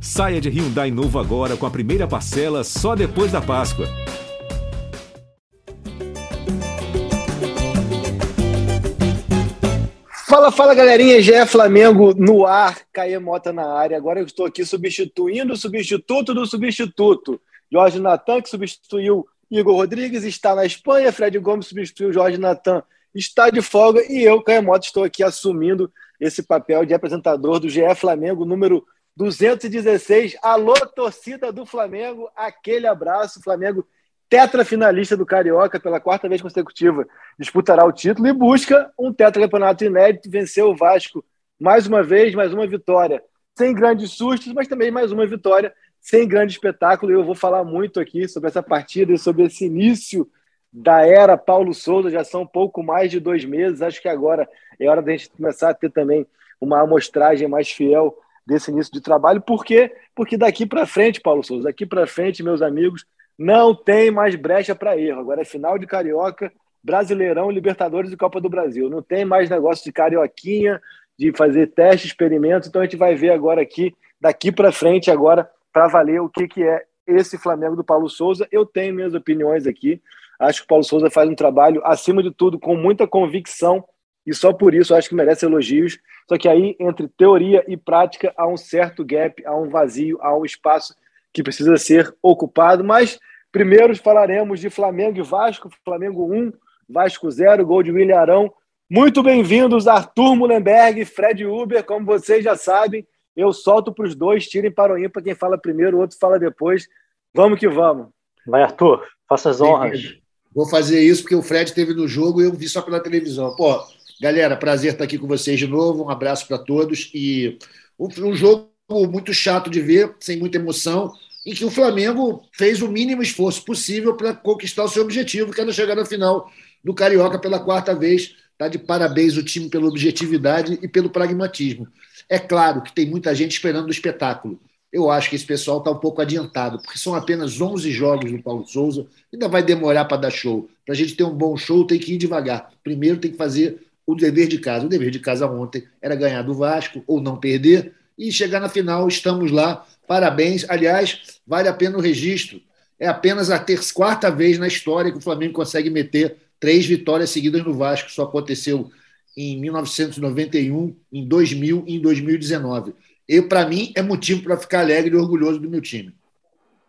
Saia de Hyundai novo agora com a primeira parcela só depois da Páscoa. Fala, fala galerinha, é Flamengo no ar, Caê Mota na área. Agora eu estou aqui substituindo o substituto do substituto. Jorge Natan, que substituiu Igor Rodrigues, está na Espanha. Fred Gomes substituiu Jorge Natan, está de folga. E eu, Caê Mota, estou aqui assumindo esse papel de apresentador do GE Flamengo número 216. Alô, torcida do Flamengo, aquele abraço. Flamengo tetrafinalista do Carioca pela quarta vez consecutiva, disputará o título e busca um tetracampeonato inédito, venceu o Vasco mais uma vez, mais uma vitória, sem grandes sustos, mas também mais uma vitória sem grande espetáculo. Eu vou falar muito aqui sobre essa partida e sobre esse início da era Paulo Souza, já são pouco mais de dois meses, acho que agora é hora da gente começar a ter também uma amostragem mais fiel desse início de trabalho, por quê? Porque daqui para frente, Paulo Souza, daqui para frente, meus amigos, não tem mais brecha para erro. Agora é final de Carioca, Brasileirão, Libertadores e Copa do Brasil. Não tem mais negócio de carioquinha, de fazer teste, experimento. Então a gente vai ver agora aqui, daqui para frente, agora, para valer o que, que é esse Flamengo do Paulo Souza. Eu tenho minhas opiniões aqui. Acho que o Paulo Souza faz um trabalho, acima de tudo, com muita convicção, e só por isso acho que merece elogios. Só que aí, entre teoria e prática, há um certo gap, há um vazio, há um espaço que precisa ser ocupado. Mas primeiro falaremos de Flamengo e Vasco. Flamengo 1, Vasco 0, gol de William Arão. Muito bem-vindos, Arthur Mullenberg, Fred Uber. Como vocês já sabem, eu solto para os dois, tirem para o ímpar. Quem fala primeiro, o outro fala depois. Vamos que vamos. Vai, Arthur, faça as honras. Vou fazer isso porque o Fred teve no jogo e eu vi só pela televisão. Pô, galera, prazer estar aqui com vocês de novo. Um abraço para todos. E um jogo muito chato de ver, sem muita emoção em que o Flamengo fez o mínimo esforço possível para conquistar o seu objetivo, que era chegar na final do Carioca pela quarta vez. Está de parabéns o time pela objetividade e pelo pragmatismo. É claro que tem muita gente esperando o espetáculo. Eu acho que esse pessoal está um pouco adiantado, porque são apenas 11 jogos do Paulo Souza, ainda vai demorar para dar show. Para a gente ter um bom show, tem que ir devagar. Primeiro tem que fazer o dever de casa. O dever de casa ontem era ganhar do Vasco ou não perder e chegar na final. Estamos lá Parabéns. Aliás, vale a pena o registro. É apenas a ter quarta vez na história que o Flamengo consegue meter três vitórias seguidas no Vasco. Isso aconteceu em 1991, em 2000 e em 2019. E, para mim, é motivo para ficar alegre e orgulhoso do meu time.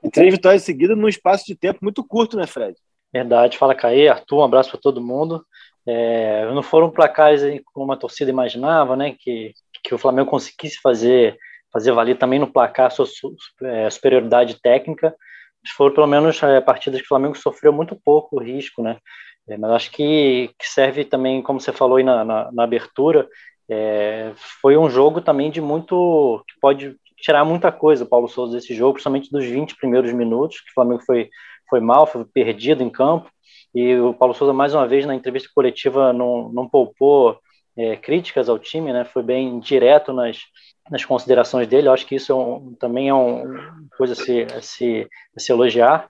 E três vitórias seguidas num espaço de tempo muito curto, né, Fred? Verdade. Fala, Caê. Arthur, um abraço para todo mundo. É, não foram placares como a torcida imaginava, né? Que, que o Flamengo conseguisse fazer fazer valer também no placar a sua é, superioridade técnica. Foram pelo menos é, partidas que o Flamengo sofreu muito pouco risco, né? É, mas acho que, que, serve também, como você falou aí na, na, na abertura, é, foi um jogo também de muito. que pode tirar muita coisa, Paulo Souza, desse jogo, principalmente dos 20 primeiros minutos, que o Flamengo foi, foi mal, foi perdido em campo. E o Paulo Souza, mais uma vez, na entrevista coletiva, não, não poupou é, críticas ao time, né? Foi bem direto nas, nas considerações dele. Eu acho que isso é um, também é uma coisa a se, a se, a se elogiar.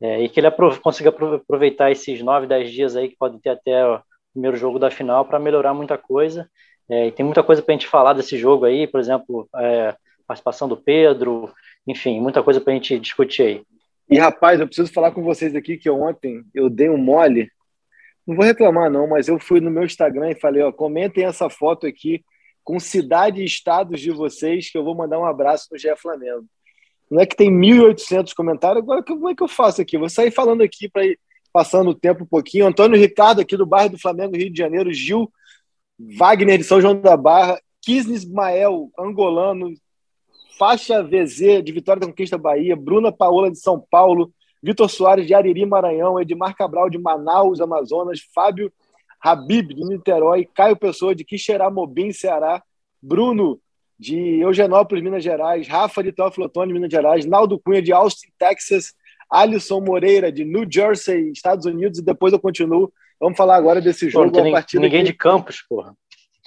É, e que ele consiga aproveitar esses nove, dez dias aí que pode ter até o primeiro jogo da final para melhorar muita coisa. É, e tem muita coisa para a gente falar desse jogo aí, por exemplo, é, participação do Pedro, enfim, muita coisa para a gente discutir aí. E rapaz, eu preciso falar com vocês aqui que ontem eu dei um mole. Não vou reclamar não, mas eu fui no meu Instagram e falei, ó, comentem essa foto aqui com cidade e estados de vocês, que eu vou mandar um abraço no GE Flamengo. Não é que tem 1.800 comentários, agora como é que eu faço aqui? vou sair falando aqui para ir passando o tempo um pouquinho. Antônio Ricardo, aqui do bairro do Flamengo, Rio de Janeiro. Gil Wagner, de São João da Barra. Kisnes Ismael, angolano. Faixa VZ, de Vitória da Conquista, Bahia. Bruna Paola, de São Paulo. Vitor Soares, de Ariri, Maranhão. Edmar Cabral, de Manaus, Amazonas. Fábio Habib, de Niterói, Caio Pessoa, de Quixeramobim, Ceará, Bruno, de Eugenópolis, Minas Gerais, Rafa, de Teófilo Minas Gerais, Naldo Cunha, de Austin, Texas, Alisson Moreira, de New Jersey, Estados Unidos, e depois eu continuo. Vamos falar agora desse jogo. Pô, não tem ninguém de Campos, porra.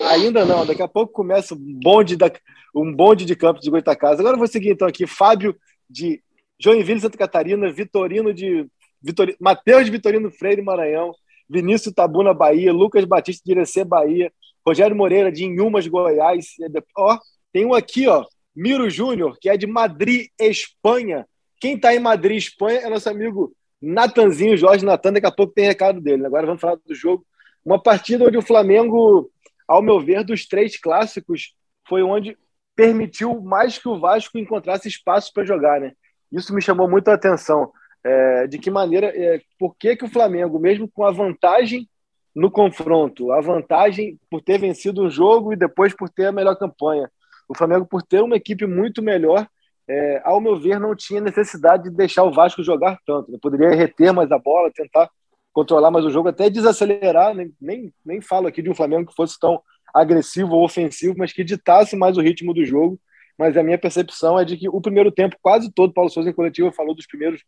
Ainda não, daqui a pouco começa um bonde, da, um bonde de Campos de Goitacazes. Agora eu vou seguir então aqui, Fábio, de Joinville, Santa Catarina, Vitorino de... Vitor... Matheus de Vitorino Freire, Maranhão, Vinícius Tabuna, Bahia, Lucas Batista de Irecê, Bahia, Rogério Moreira de Inhumas, Goiás. Ó, tem um aqui, ó, Miro Júnior, que é de Madrid, Espanha. Quem está em Madrid, Espanha, é nosso amigo Natanzinho, Jorge Natan. Daqui a pouco tem recado dele. Agora vamos falar do jogo. Uma partida onde o Flamengo, ao meu ver, dos três clássicos, foi onde permitiu mais que o Vasco encontrasse espaço para jogar, né? Isso me chamou muito a atenção. É, de que maneira, é, por que, que o Flamengo, mesmo com a vantagem no confronto, a vantagem por ter vencido um jogo e depois por ter a melhor campanha, o Flamengo, por ter uma equipe muito melhor, é, ao meu ver, não tinha necessidade de deixar o Vasco jogar tanto. Né? Poderia reter mais a bola, tentar controlar mais o jogo, até desacelerar. Nem, nem, nem falo aqui de um Flamengo que fosse tão agressivo ou ofensivo, mas que ditasse mais o ritmo do jogo. Mas a minha percepção é de que o primeiro tempo, quase todo, Paulo Souza em coletiva falou dos primeiros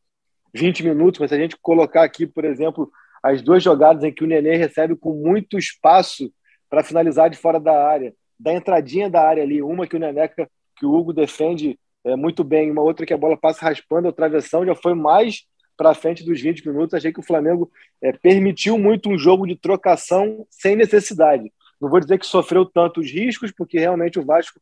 20 minutos, mas se a gente colocar aqui, por exemplo, as duas jogadas em que o Nenê recebe com muito espaço para finalizar de fora da área, da entradinha da área ali, uma que o Neneca, que o Hugo defende é, muito bem, uma outra que a bola passa raspando a travessão, já foi mais para frente dos 20 minutos. Achei que o Flamengo é, permitiu muito um jogo de trocação sem necessidade. Não vou dizer que sofreu tantos riscos, porque realmente o Vasco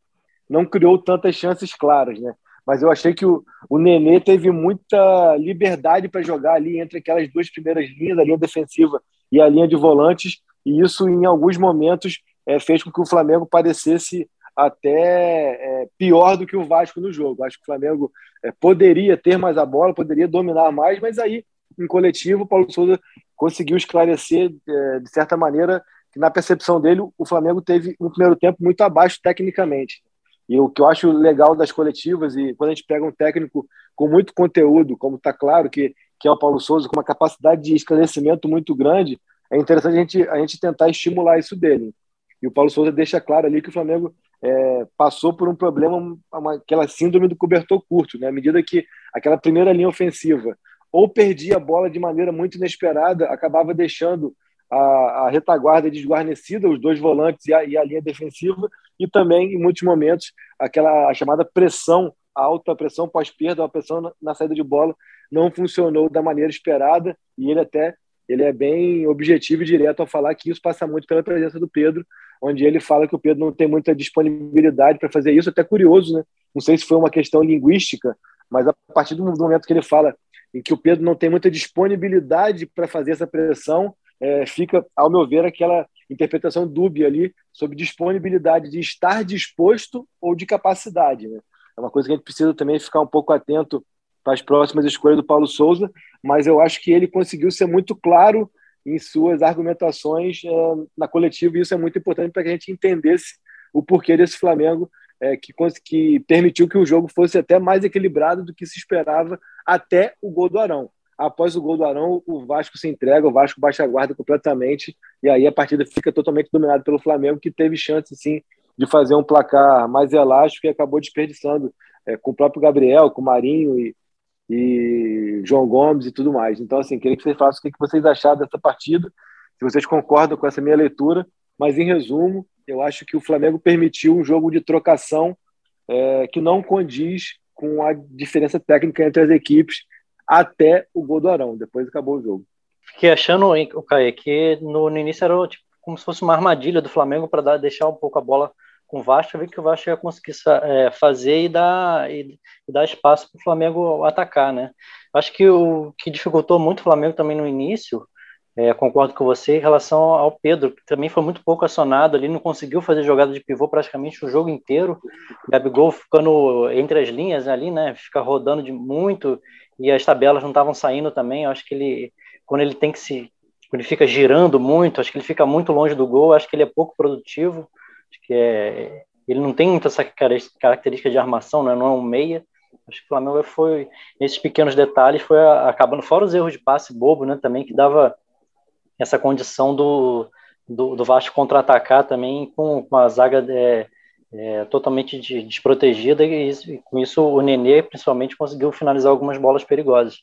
não criou tantas chances claras, né? Mas eu achei que o, o Nenê teve muita liberdade para jogar ali entre aquelas duas primeiras linhas, a linha defensiva e a linha de volantes, e isso em alguns momentos é, fez com que o Flamengo parecesse até é, pior do que o Vasco no jogo. Acho que o Flamengo é, poderia ter mais a bola, poderia dominar mais, mas aí, em coletivo, o Paulo Souza conseguiu esclarecer, é, de certa maneira, que na percepção dele, o Flamengo teve um primeiro tempo muito abaixo tecnicamente. E o que eu acho legal das coletivas, e quando a gente pega um técnico com muito conteúdo, como está claro que, que é o Paulo Souza, com uma capacidade de esclarecimento muito grande, é interessante a gente, a gente tentar estimular isso dele. E o Paulo Souza deixa claro ali que o Flamengo é, passou por um problema, uma, aquela síndrome do cobertor curto, né? à medida que aquela primeira linha ofensiva ou perdia a bola de maneira muito inesperada, acabava deixando a, a retaguarda desguarnecida, os dois volantes e a, e a, linha defensiva, e também, em muitos momentos, aquela chamada pressão alta, pressão pós-perda, a pressão na, na saída de bola, não funcionou da maneira esperada, e ele até ele é bem objetivo e direto ao falar que isso passa muito pela presença do Pedro, onde ele fala que o Pedro não tem muita disponibilidade para fazer isso, até curioso, né? Não sei se foi uma questão linguística, mas a partir do momento que ele fala em que o Pedro não tem muita disponibilidade para fazer essa pressão, é, fica, ao meu ver, aquela interpretação dúbia ali sobre disponibilidade de estar disposto ou de capacidade. Né? É uma coisa que a gente precisa também ficar um pouco atento para as próximas escolhas do Paulo Souza, mas eu acho que ele conseguiu ser muito claro em suas argumentações é, na coletiva, e isso é muito importante para que a gente entendesse o porquê desse Flamengo é, que, que permitiu que o jogo fosse até mais equilibrado do que se esperava até o gol do Arão. Após o gol do Arão, o Vasco se entrega, o Vasco baixa a guarda completamente, e aí a partida fica totalmente dominada pelo Flamengo, que teve chance, sim, de fazer um placar mais elástico e acabou desperdiçando é, com o próprio Gabriel, com o Marinho e, e João Gomes e tudo mais. Então, assim, queria que vocês falassem o que vocês acharam dessa partida, se vocês concordam com essa minha leitura, mas em resumo, eu acho que o Flamengo permitiu um jogo de trocação é, que não condiz com a diferença técnica entre as equipes até o gol do Arão. Depois acabou o jogo. Fiquei achando, o Caio, que no, no, início era tipo, como se fosse uma armadilha do Flamengo para deixar um pouco a bola com o Vasco, ver que o Vasco ia conseguir é, fazer e dar, e, e dar espaço para o Flamengo atacar, né? Acho que o que dificultou muito o Flamengo também no início, é, concordo com você, em relação ao Pedro, que também foi muito pouco acionado ali, não conseguiu fazer jogada de pivô praticamente o jogo inteiro. Gabigol ficando entre as linhas ali, né? Fica rodando de muito e as tabelas não estavam saindo também. Eu acho que ele, quando ele tem que se, ele fica girando muito, acho que ele fica muito longe do gol. Acho que ele é pouco produtivo. Acho que é, ele não tem muita essa característica de armação, né? não é um meia. Acho que o Flamengo foi nesses pequenos detalhes foi acabando fora os erros de passe bobo, né? Também que dava essa condição do, do, do Vasco contra-atacar também com, com a zaga é, é, totalmente desprotegida e, e, com isso o Nenê principalmente conseguiu finalizar algumas bolas perigosas.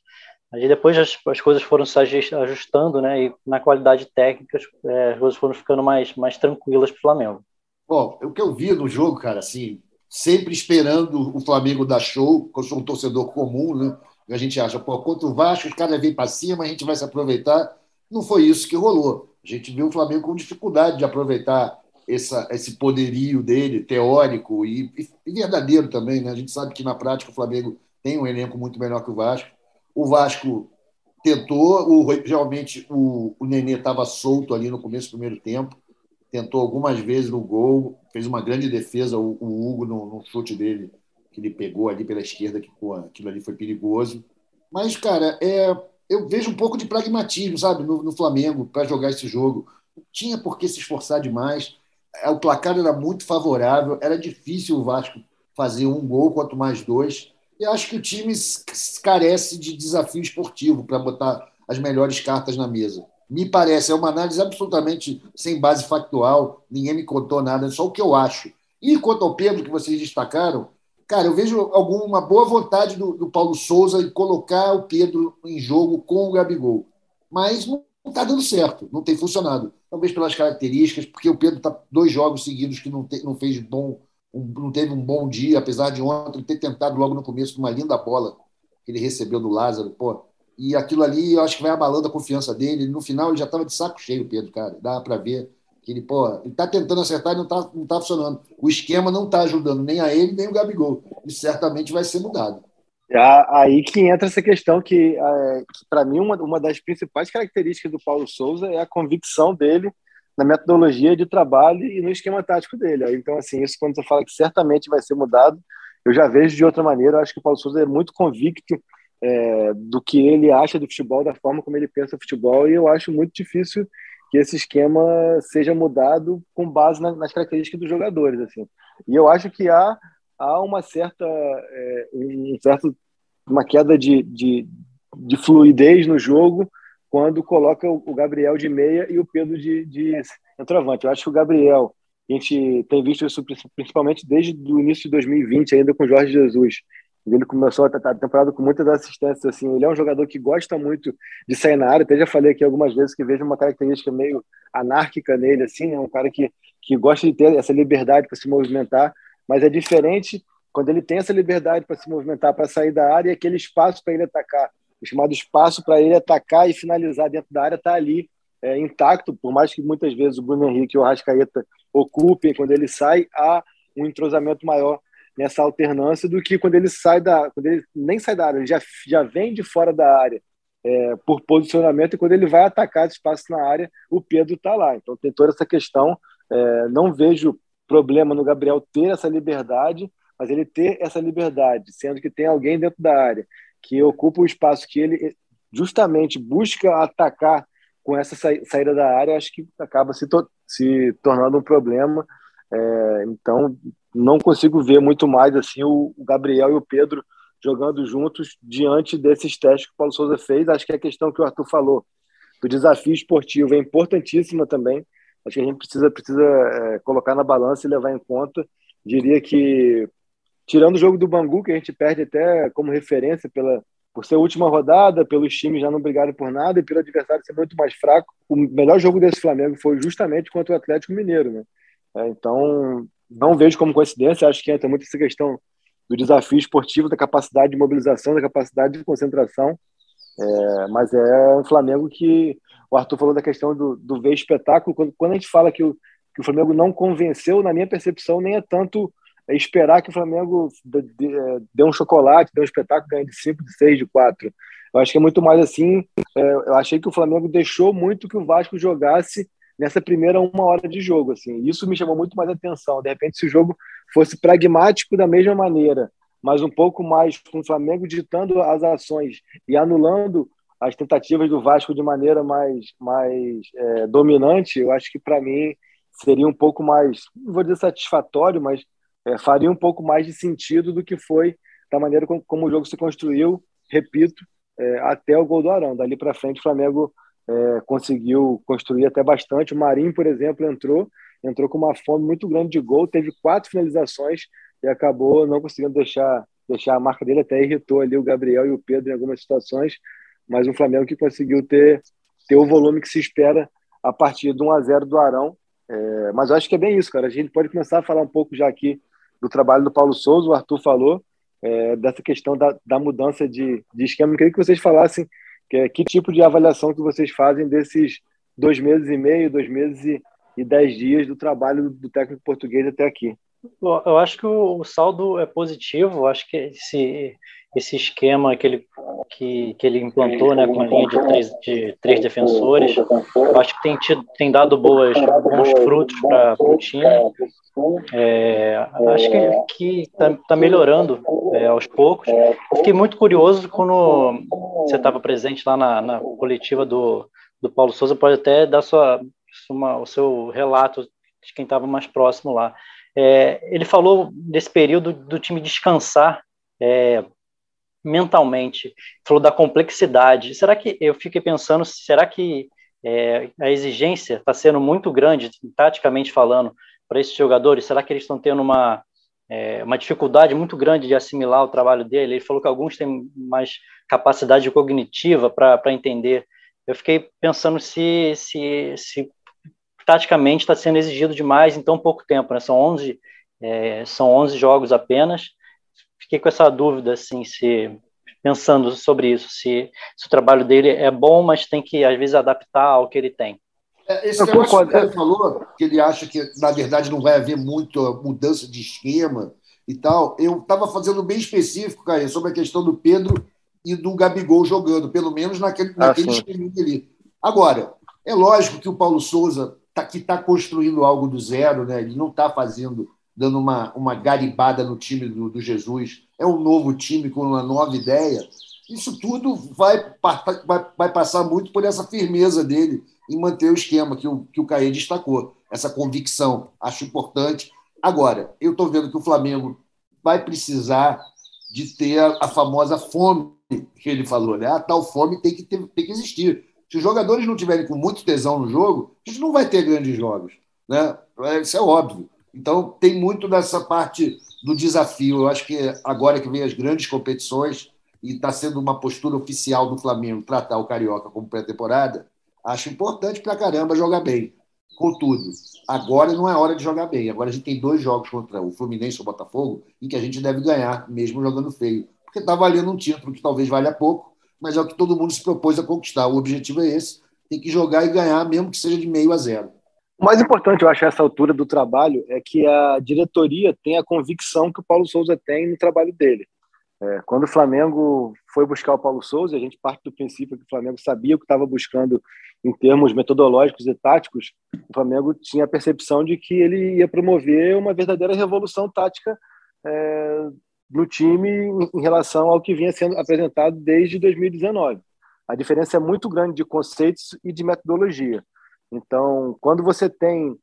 Aí depois as, as coisas foram se ajustando, né? E na qualidade técnica é, as coisas foram ficando mais, mais tranquilas para o Flamengo. Bom, o que eu vi no jogo, cara, assim, sempre esperando o Flamengo dar show, eu sou um torcedor comum, né? A gente acha, pô, contra o Vasco, os caras vêm para cima, a gente vai se aproveitar. Não foi isso que rolou. A gente viu o Flamengo com dificuldade de aproveitar essa, esse poderio dele, teórico e, e, verdadeiro também. Né? A gente sabe que na prática o Flamengo tem um elenco muito melhor que o Vasco. O Vasco tentou, o, realmente o, o Nenê estava solto ali no começo do primeiro tempo, tentou algumas vezes no gol, fez uma grande defesa, o, o Hugo no, no, chute dele, que ele pegou ali pela esquerda, que pô, aquilo ali foi perigoso. Mas, cara, é, eu vejo um pouco de pragmatismo, sabe, no, no Flamengo, para jogar esse jogo. Não tinha por que se esforçar demais. É, o placar era muito favorável, era difícil o Vasco fazer um gol, quanto mais dois. E acho que o time carece de desafio esportivo para botar as melhores cartas na mesa. Me parece, é uma análise absolutamente sem base factual, ninguém me contou nada, é só o que eu acho. E quanto ao Pedro, que vocês destacaram, cara, eu vejo alguma boa vontade do, do Paulo Souza em colocar o Pedro em jogo com o Gabigol. Mas não está dando certo, não tem funcionado. Talvez pelas características, porque o Pedro está dois jogos seguidos que não, te, não fez bom não teve um bom dia, apesar de ontem ter tentado logo no começo uma linda bola que ele recebeu do Lázaro, pô. E aquilo ali, eu acho que vai abalando a confiança dele. No final, ele já estava de saco cheio, Pedro, cara. Dá para ver que ele, pô, ele tá tentando acertar e não está não tá funcionando. O esquema não está ajudando nem a ele, nem o Gabigol. E certamente vai ser mudado. É aí que entra essa questão que, é, que para mim, uma, uma das principais características do Paulo Souza é a convicção dele na metodologia de trabalho e no esquema tático dele. Então, assim, isso quando você fala que certamente vai ser mudado, eu já vejo de outra maneira. Eu acho que o Paulo Souza é muito convicto é, do que ele acha do futebol, da forma como ele pensa o futebol, e eu acho muito difícil que esse esquema seja mudado com base na, nas características dos jogadores. assim. E eu acho que há, há uma certa, é, um certo, uma queda de, de, de fluidez no jogo quando coloca o Gabriel de meia e o Pedro de, de centroavante. Eu acho que o Gabriel, a gente tem visto isso principalmente desde o início de 2020, ainda com o Jorge Jesus. Ele começou a temporada com muitas assistências. Assim. Ele é um jogador que gosta muito de sair na área. Até já falei aqui algumas vezes que vejo uma característica meio anárquica nele, assim, né? um cara que, que gosta de ter essa liberdade para se movimentar, mas é diferente quando ele tem essa liberdade para se movimentar, para sair da área e aquele espaço para ele atacar o chamado espaço para ele atacar e finalizar dentro da área está ali é, intacto, por mais que muitas vezes o Bruno Henrique e o Rascaeta ocupem, quando ele sai, há um entrosamento maior nessa alternância do que quando ele sai da. quando ele nem sai da área, ele já, já vem de fora da área é, por posicionamento, e quando ele vai atacar espaço na área, o Pedro está lá. Então tem toda essa questão. É, não vejo problema no Gabriel ter essa liberdade, mas ele ter essa liberdade, sendo que tem alguém dentro da área que ocupa o espaço que ele justamente busca atacar com essa saída da área, acho que acaba se, to se tornando um problema. É, então, não consigo ver muito mais assim o, Gabriel e o Pedro jogando juntos diante desses testes que o Paulo Souza fez. Acho que a questão que o Arthur falou do desafio esportivo é importantíssima também. Acho que a gente precisa, precisa é, colocar na balança e levar em conta. Diria que tirando o jogo do Bangu, que a gente perde até como referência pela, por ser a última rodada, pelos times já não brigarem por nada e pelo adversário ser muito mais fraco, o melhor jogo desse Flamengo foi justamente contra o Atlético Mineiro. Né? É, então, não vejo como coincidência, acho que entra muito essa questão do desafio esportivo, da capacidade de mobilização, da capacidade de concentração, é, mas é um Flamengo que o Arthur falou da questão do, do ver espetáculo. Quando, quando a gente fala que o, que o Flamengo não convenceu, na minha percepção, nem é tanto é esperar que o Flamengo é, dê um chocolate, dê um espetáculo, ganhe de 5, de 6, de 4. Eu acho que é muito mais assim. É, eu achei que o Flamengo deixou muito que o Vasco jogasse nessa primeira uma hora de jogo. Assim. Isso me chamou muito mais atenção. De repente, se o jogo fosse pragmático da mesma maneira, mas um pouco mais com o Flamengo ditando as ações e anulando as tentativas do Vasco de maneira mais, mais é, dominante, eu acho que para mim seria um pouco mais, não vou dizer satisfatório, mas é, faria um pouco mais de sentido do que foi da maneira como, como o jogo se construiu, repito, é, até o gol do Arão. Dali para frente, o Flamengo é, conseguiu construir até bastante. O Marinho, por exemplo, entrou, entrou com uma fome muito grande de gol, teve quatro finalizações e acabou não conseguindo deixar, deixar a marca dele, até irritou ali o Gabriel e o Pedro em algumas situações, mas um Flamengo que conseguiu ter, ter o volume que se espera a partir de 1 a 0 do Arão. É, mas eu acho que é bem isso, cara. A gente pode começar a falar um pouco já aqui do trabalho do Paulo Souza, o Arthur falou, é, dessa questão da, da mudança de, de esquema. Eu queria que vocês falassem que, que tipo de avaliação que vocês fazem desses dois meses e meio, dois meses e, e dez dias do trabalho do técnico português até aqui. Eu acho que o saldo é positivo. Acho que esse, esse esquema que ele, que, que ele implantou, né, com a linha de três, de três defensores, eu acho que tem, tido, tem dado boas, bons frutos para o time. É, acho que está tá melhorando é, aos poucos. fiquei muito curioso quando você estava presente lá na, na coletiva do, do Paulo Souza, pode até dar sua, uma, o seu relato de quem estava mais próximo lá. É, ele falou desse período do time descansar é, mentalmente, falou da complexidade. Será que eu fiquei pensando, será que é, a exigência está sendo muito grande, taticamente falando, para esses jogadores? Será que eles estão tendo uma, é, uma dificuldade muito grande de assimilar o trabalho dele? Ele falou que alguns têm mais capacidade cognitiva para entender. Eu fiquei pensando se, se, se taticamente está sendo exigido demais em tão pouco tempo, né? São 11, é, são 11 jogos apenas. Fiquei com essa dúvida, assim, se pensando sobre isso, se, se o trabalho dele é bom, mas tem que às vezes adaptar ao que ele tem. É, esse eu negócio que ele falou, que ele acha que na verdade não vai haver muita mudança de esquema e tal. Eu estava fazendo bem específico, cara, sobre a questão do Pedro e do Gabigol jogando, pelo menos naquele, ah, naquele esquema ali. Agora, é lógico que o Paulo Souza tá, que está construindo algo do zero, né? ele não está fazendo, dando uma, uma garibada no time do, do, Jesus, é um novo time com uma nova ideia. Isso tudo vai, vai, vai passar muito por essa firmeza dele em manter o esquema que o, que o Caê destacou, essa convicção. Acho importante. Agora, eu estou vendo que o Flamengo vai precisar de ter a, a, famosa fome que ele falou, né? A tal fome tem que, ter, tem que existir. Se os jogadores não tiverem com muito tesão no jogo, a gente não vai ter grandes jogos. Né? Isso é óbvio. Então, tem muito dessa parte do desafio. Eu acho que agora que vem as grandes competições e está sendo uma postura oficial do Flamengo tratar o Carioca como pré-temporada, acho importante para caramba jogar bem. Contudo, agora não é hora de jogar bem. Agora a gente tem dois jogos contra o Fluminense e o Botafogo em que a gente deve ganhar, mesmo jogando feio. Porque está valendo um título que talvez valha pouco, mas é o que todo mundo se propôs a conquistar. O objetivo é esse: tem que jogar e ganhar, mesmo que seja de meio a zero. O mais importante, eu acho, essa altura do trabalho é que a diretoria tem a convicção que o Paulo Souza tem no trabalho dele. É, quando o Flamengo foi buscar o Paulo Souza, a gente parte do princípio que o Flamengo sabia o que estava buscando em termos metodológicos e táticos. O Flamengo tinha a percepção de que ele ia promover uma verdadeira revolução tática é, no time em relação ao que vinha sendo apresentado desde 2019. A diferença é muito grande de conceitos e de metodologia. Então, quando você tem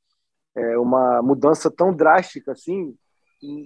é, uma mudança tão drástica assim,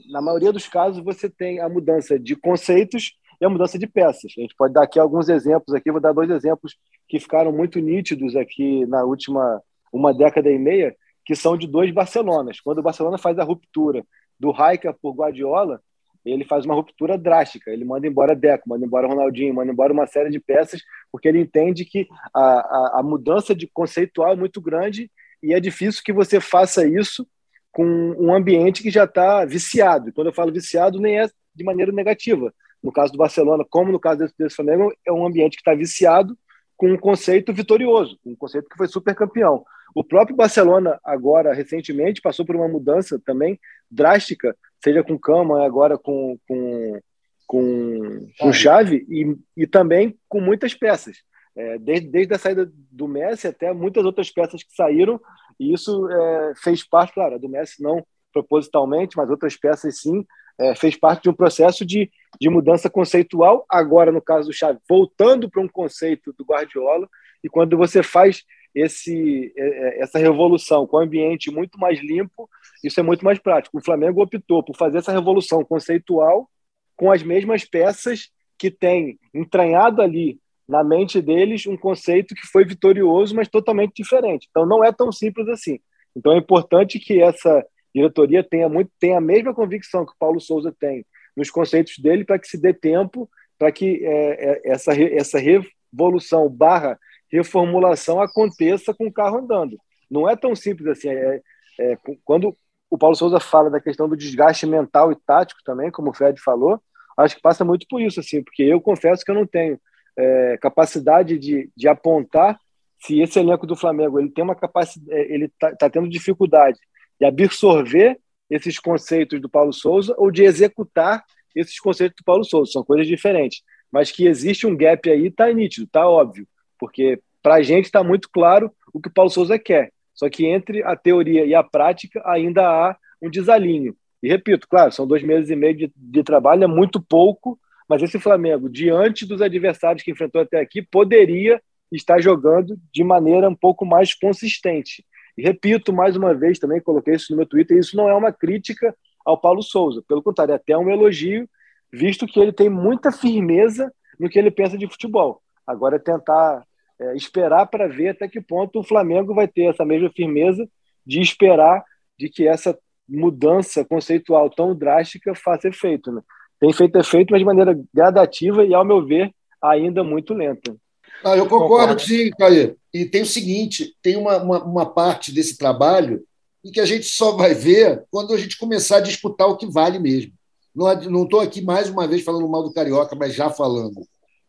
na maioria dos casos você tem a mudança de conceitos e a mudança de peças. A gente pode dar aqui alguns exemplos aqui, vou dar dois exemplos que ficaram muito nítidos aqui na última uma década e meia, que são de dois Barcelonas. Quando o Barcelona faz a ruptura do Raika por Guardiola, ele faz uma ruptura drástica. Ele manda embora Deco, manda embora Ronaldinho, manda embora uma série de peças, porque ele entende que a, a, a mudança de conceitual é muito grande e é difícil que você faça isso com um ambiente que já está viciado. E quando eu falo viciado, nem é de maneira negativa. No caso do Barcelona, como no caso desse Flamengo, é um ambiente que está viciado com um conceito vitorioso, um conceito que foi super campeão. O próprio Barcelona, agora, recentemente, passou por uma mudança também drástica seja com Cama, agora com, com, com, com Chave, e, e também com muitas peças. É, desde, desde a saída do Messi até muitas outras peças que saíram, e isso é, fez parte, claro, do Messi não propositalmente, mas outras peças sim, é, fez parte de um processo de, de mudança conceitual, agora no caso do Xavi, voltando para um conceito do Guardiola, e quando você faz esse, é, é, essa revolução com um ambiente muito mais limpo, isso é muito mais prático. O Flamengo optou por fazer essa revolução conceitual com as mesmas peças que tem entranhado ali na mente deles um conceito que foi vitorioso, mas totalmente diferente. Então não é tão simples assim. Então é importante que essa diretoria tenha muito tenha a mesma convicção que o Paulo Souza tem nos conceitos dele para que se dê tempo para que é, é, essa essa revolução barra reformulação aconteça com o carro andando. Não é tão simples assim. É, é, quando o Paulo Souza fala da questão do desgaste mental e tático também, como o Fred falou, acho que passa muito por isso, assim, porque eu confesso que eu não tenho é, capacidade de, de apontar se esse elenco do Flamengo ele tem uma capacidade, é, ele está tá tendo dificuldade de absorver esses conceitos do Paulo Souza ou de executar esses conceitos do Paulo Souza. São coisas diferentes. Mas que existe um gap aí, está nítido, está óbvio. Porque para a gente está muito claro o que o Paulo Souza quer. Só que entre a teoria e a prática ainda há um desalinho. E repito, claro, são dois meses e meio de, de trabalho, é muito pouco, mas esse Flamengo, diante dos adversários que enfrentou até aqui, poderia estar jogando de maneira um pouco mais consistente. E repito mais uma vez, também coloquei isso no meu Twitter, isso não é uma crítica ao Paulo Souza, pelo contrário, é até um elogio, visto que ele tem muita firmeza no que ele pensa de futebol. Agora é tentar é, esperar para ver até que ponto o Flamengo vai ter essa mesma firmeza de esperar de que essa mudança conceitual tão drástica faça efeito. Né? Tem feito efeito, mas de maneira gradativa e, ao meu ver, ainda muito lenta. Ah, eu concordo, concordo. sim, Caio. E tem o seguinte: tem uma, uma, uma, parte desse trabalho em que a gente só vai ver quando a gente começar a disputar o que vale mesmo. Não estou aqui mais uma vez falando mal do Carioca, mas já falando.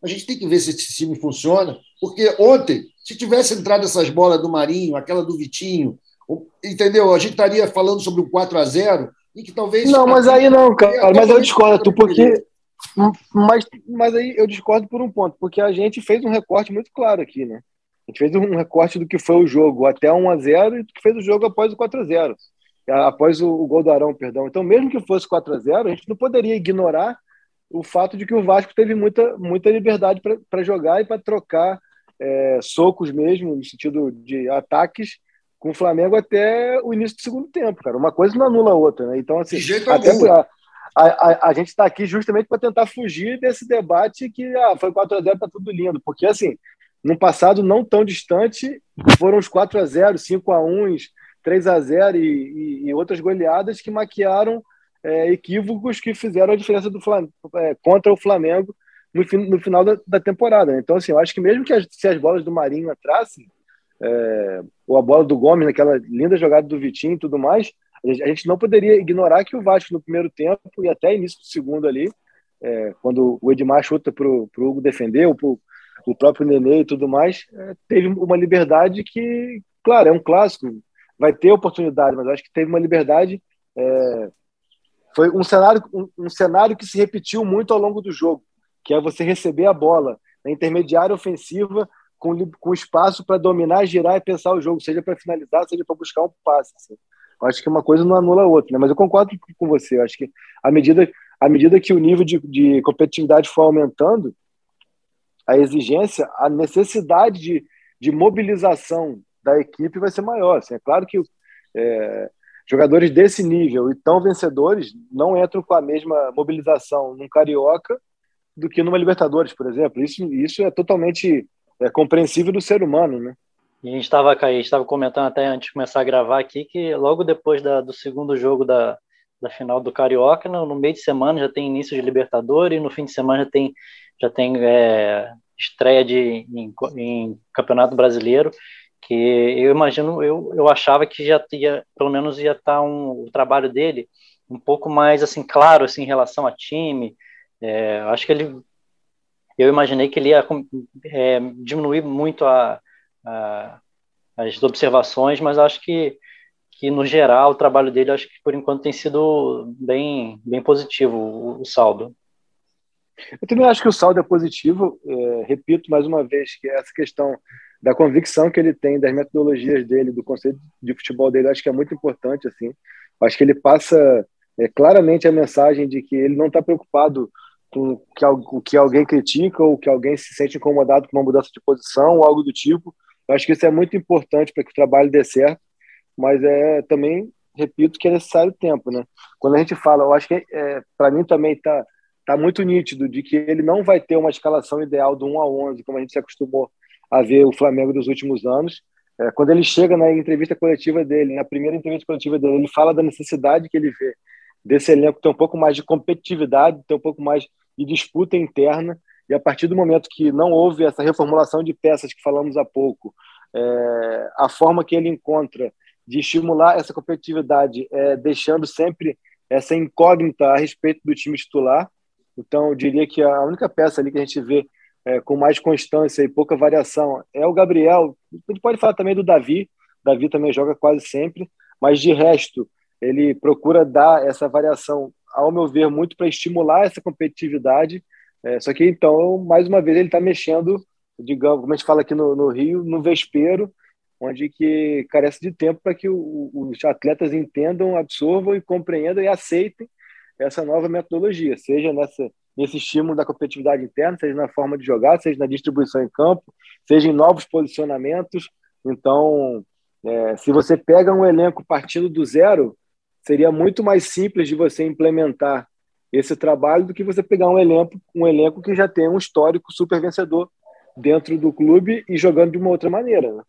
A gente tem que ver se esse time funciona, porque ontem, se tivesse entrado essas bolas do Marinho, aquela do Vitinho, entendeu? A gente estaria falando sobre um 4 a 0 e que talvez. Não, mas aí não, cara. Mas eu discordo, tu, porque. Mas, mas aí eu discordo por um ponto, porque a gente fez um recorte muito claro aqui, né? A gente fez um recorte do que foi o jogo até 1 a 0 e do que fez o jogo após o 4 a 0 após o, o gol do Arão, perdão. Então, mesmo que fosse 4 a 0 a gente não poderia ignorar o fato de que o Vasco teve muita, muita liberdade para jogar e para trocar é, socos mesmo, no sentido de ataques, com o Flamengo até o início do segundo tempo, cara. Uma coisa não anula a outra, né? Então, assim, até a, a, a, gente está aqui justamente para tentar fugir desse debate que ah, foi 4 a 0 tá tudo lindo, porque assim, no passado não tão distante, foram os 4 a 0 5 a 1 3 a 0 e, e, e outras goleadas que maquiaram é, equívocos que fizeram a diferença do Flamengo, é, contra o Flamengo no, no final da, da, temporada. Então, assim, eu acho que mesmo que as, se as bolas do Marinho atrassem, é, ou a bola do Gomes, naquela linda jogada do Vitinho e tudo mais, a gente, a gente, não poderia ignorar que o Vasco no primeiro tempo e até início do segundo ali, é, quando o Edmar chuta para o Hugo defender, ou pro, o próprio Nenê e tudo mais, é, teve uma liberdade que, claro, é um clássico, vai ter oportunidade, mas acho que teve uma liberdade é, foi um cenário, um, um, cenário que se repetiu muito ao longo do jogo, que é você receber a bola na intermediária ofensiva com, com espaço para dominar, girar e pensar o jogo, seja para finalizar, seja para buscar um passe. Assim. Acho que uma coisa não anula a outra, né? mas eu concordo com você. Eu acho que à medida, à medida que o nível de, de competitividade for aumentando, a exigência, a necessidade de, de mobilização da equipe vai ser maior. Assim. É claro que é, jogadores desse nível e tão vencedores não entram com a mesma mobilização num Carioca do que numa Libertadores, por exemplo. Isso, isso é totalmente é, compreensível do ser humano, né? E a gente estava estava comentando até antes de começar a gravar aqui que logo depois da, do segundo jogo da, da final do Carioca, no, no, meio de semana já tem início de Libertadores, no fim de semana já tem, já tem é, estreia de, em, em Campeonato Brasileiro que eu imagino, eu, eu achava que já ia, pelo menos ia estar tá um, o trabalho dele um pouco mais assim claro assim em relação a time. É, acho que ele, eu imaginei que ele ia é, diminuir muito a, a, as observações, mas acho que que no geral o trabalho dele acho que por enquanto tem sido bem bem positivo o, o saldo. Eu também acho que o saldo é positivo. É, repito mais uma vez que essa questão da convicção que ele tem, das metodologias dele, do conceito de futebol dele, acho que é muito importante. assim. Acho que ele passa é, claramente a mensagem de que ele não está preocupado com que, o que alguém critica ou que alguém se sente incomodado com uma mudança de posição ou algo do tipo. Acho que isso é muito importante para que o trabalho dê certo, mas é também, repito, que é necessário tempo. Né? Quando a gente fala, eu acho que é, para mim também está tá muito nítido de que ele não vai ter uma escalação ideal do 1 a 11, como a gente se acostumou a ver o Flamengo dos últimos anos. É, quando ele chega na entrevista coletiva dele, na primeira entrevista coletiva dele, ele fala da necessidade que ele vê desse elenco ter um pouco mais de competitividade, ter um pouco mais de disputa interna. E a partir do momento que não houve essa reformulação de peças que falamos há pouco, é, a forma que ele encontra de estimular essa competitividade, é, deixando sempre essa incógnita a respeito do time titular. Então, eu diria que a única peça ali que a gente vê é, com mais constância e pouca variação é o Gabriel. A gente pode falar também do Davi. Davi também joga quase sempre, mas de resto ele procura dar essa variação, ao meu ver, muito para estimular essa competitividade. É, só que então, mais uma vez, ele está mexendo, digamos, como a gente fala aqui no, no Rio, no vespeiro, onde que carece de tempo para que o, os atletas entendam, absorvam e compreendam e aceitem essa nova metodologia, seja nessa nesse estímulo da competitividade interna, seja na forma de jogar, seja na distribuição em campo, seja em novos posicionamentos. Então, é, se você pega um elenco partindo do zero, seria muito mais simples de você implementar esse trabalho do que você pegar um elenco, um elenco que já tem um histórico super vencedor dentro do clube e jogando de uma outra maneira. Né?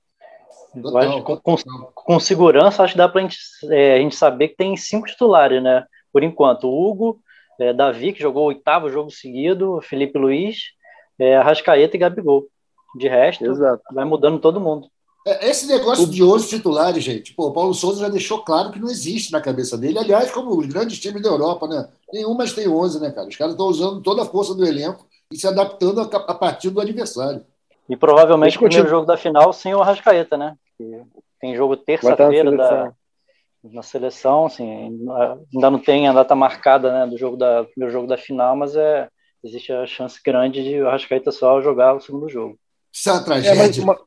Com, com, com, segurança, acho que dá para é, a gente saber que tem cinco titulares, né? Por enquanto, o Hugo, é, Davi, que jogou o oitavo jogo seguido, Felipe Luiz, é, Arrascaeta e Gabigol. De resto, Exato. vai mudando todo mundo. É, esse negócio de 11 titulares, gente, pô, o Paulo Souza já deixou claro que não existe na cabeça dele. Aliás, como os grandes times da Europa, né? Nenhum, mas tem 11, né, cara? Os caras estão usando toda a força do elenco e se adaptando a, a partir do adversário. E provavelmente o primeiro jogo da final sem o Arrascaeta, né? Tem jogo terça-feira da, na seleção, assim, ainda não tem a data marcada né, do jogo da primeiro jogo da final, mas é, existe a chance grande de o Arrascaeta só jogar o segundo jogo. Isso é uma tragédia. É, mas,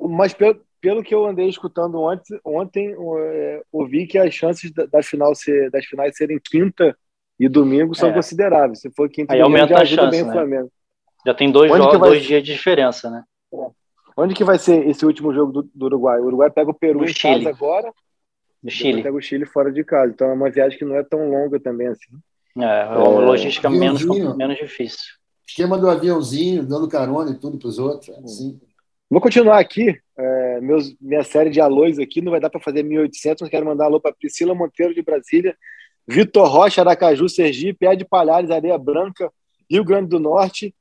mas pelo, pelo que eu andei escutando ontem, ontem é, ouvi que as chances da, da, final ser, das finais serem quinta e domingo são é. consideráveis. Se for quinta e domingo, aumenta a chance, né? Já tem dois, jogos, dois dias de diferença, né? É. Onde que vai ser esse último jogo do, do Uruguai? O Uruguai pega o Peru no em Chile. casa agora no Chile. Chile fora de casa. Então é uma viagem que não é tão longa também assim. É, é uma é, logística menos, menos difícil. Esquema do aviãozinho, dando carona e tudo para os outros. Assim. Vou continuar aqui. É, meus, minha série de alôs aqui não vai dar para fazer 1800, mas quero mandar alô para Priscila Monteiro de Brasília, Vitor Rocha, Aracaju, Sergipe, Ed Palhares, Areia Branca, Rio Grande do Norte,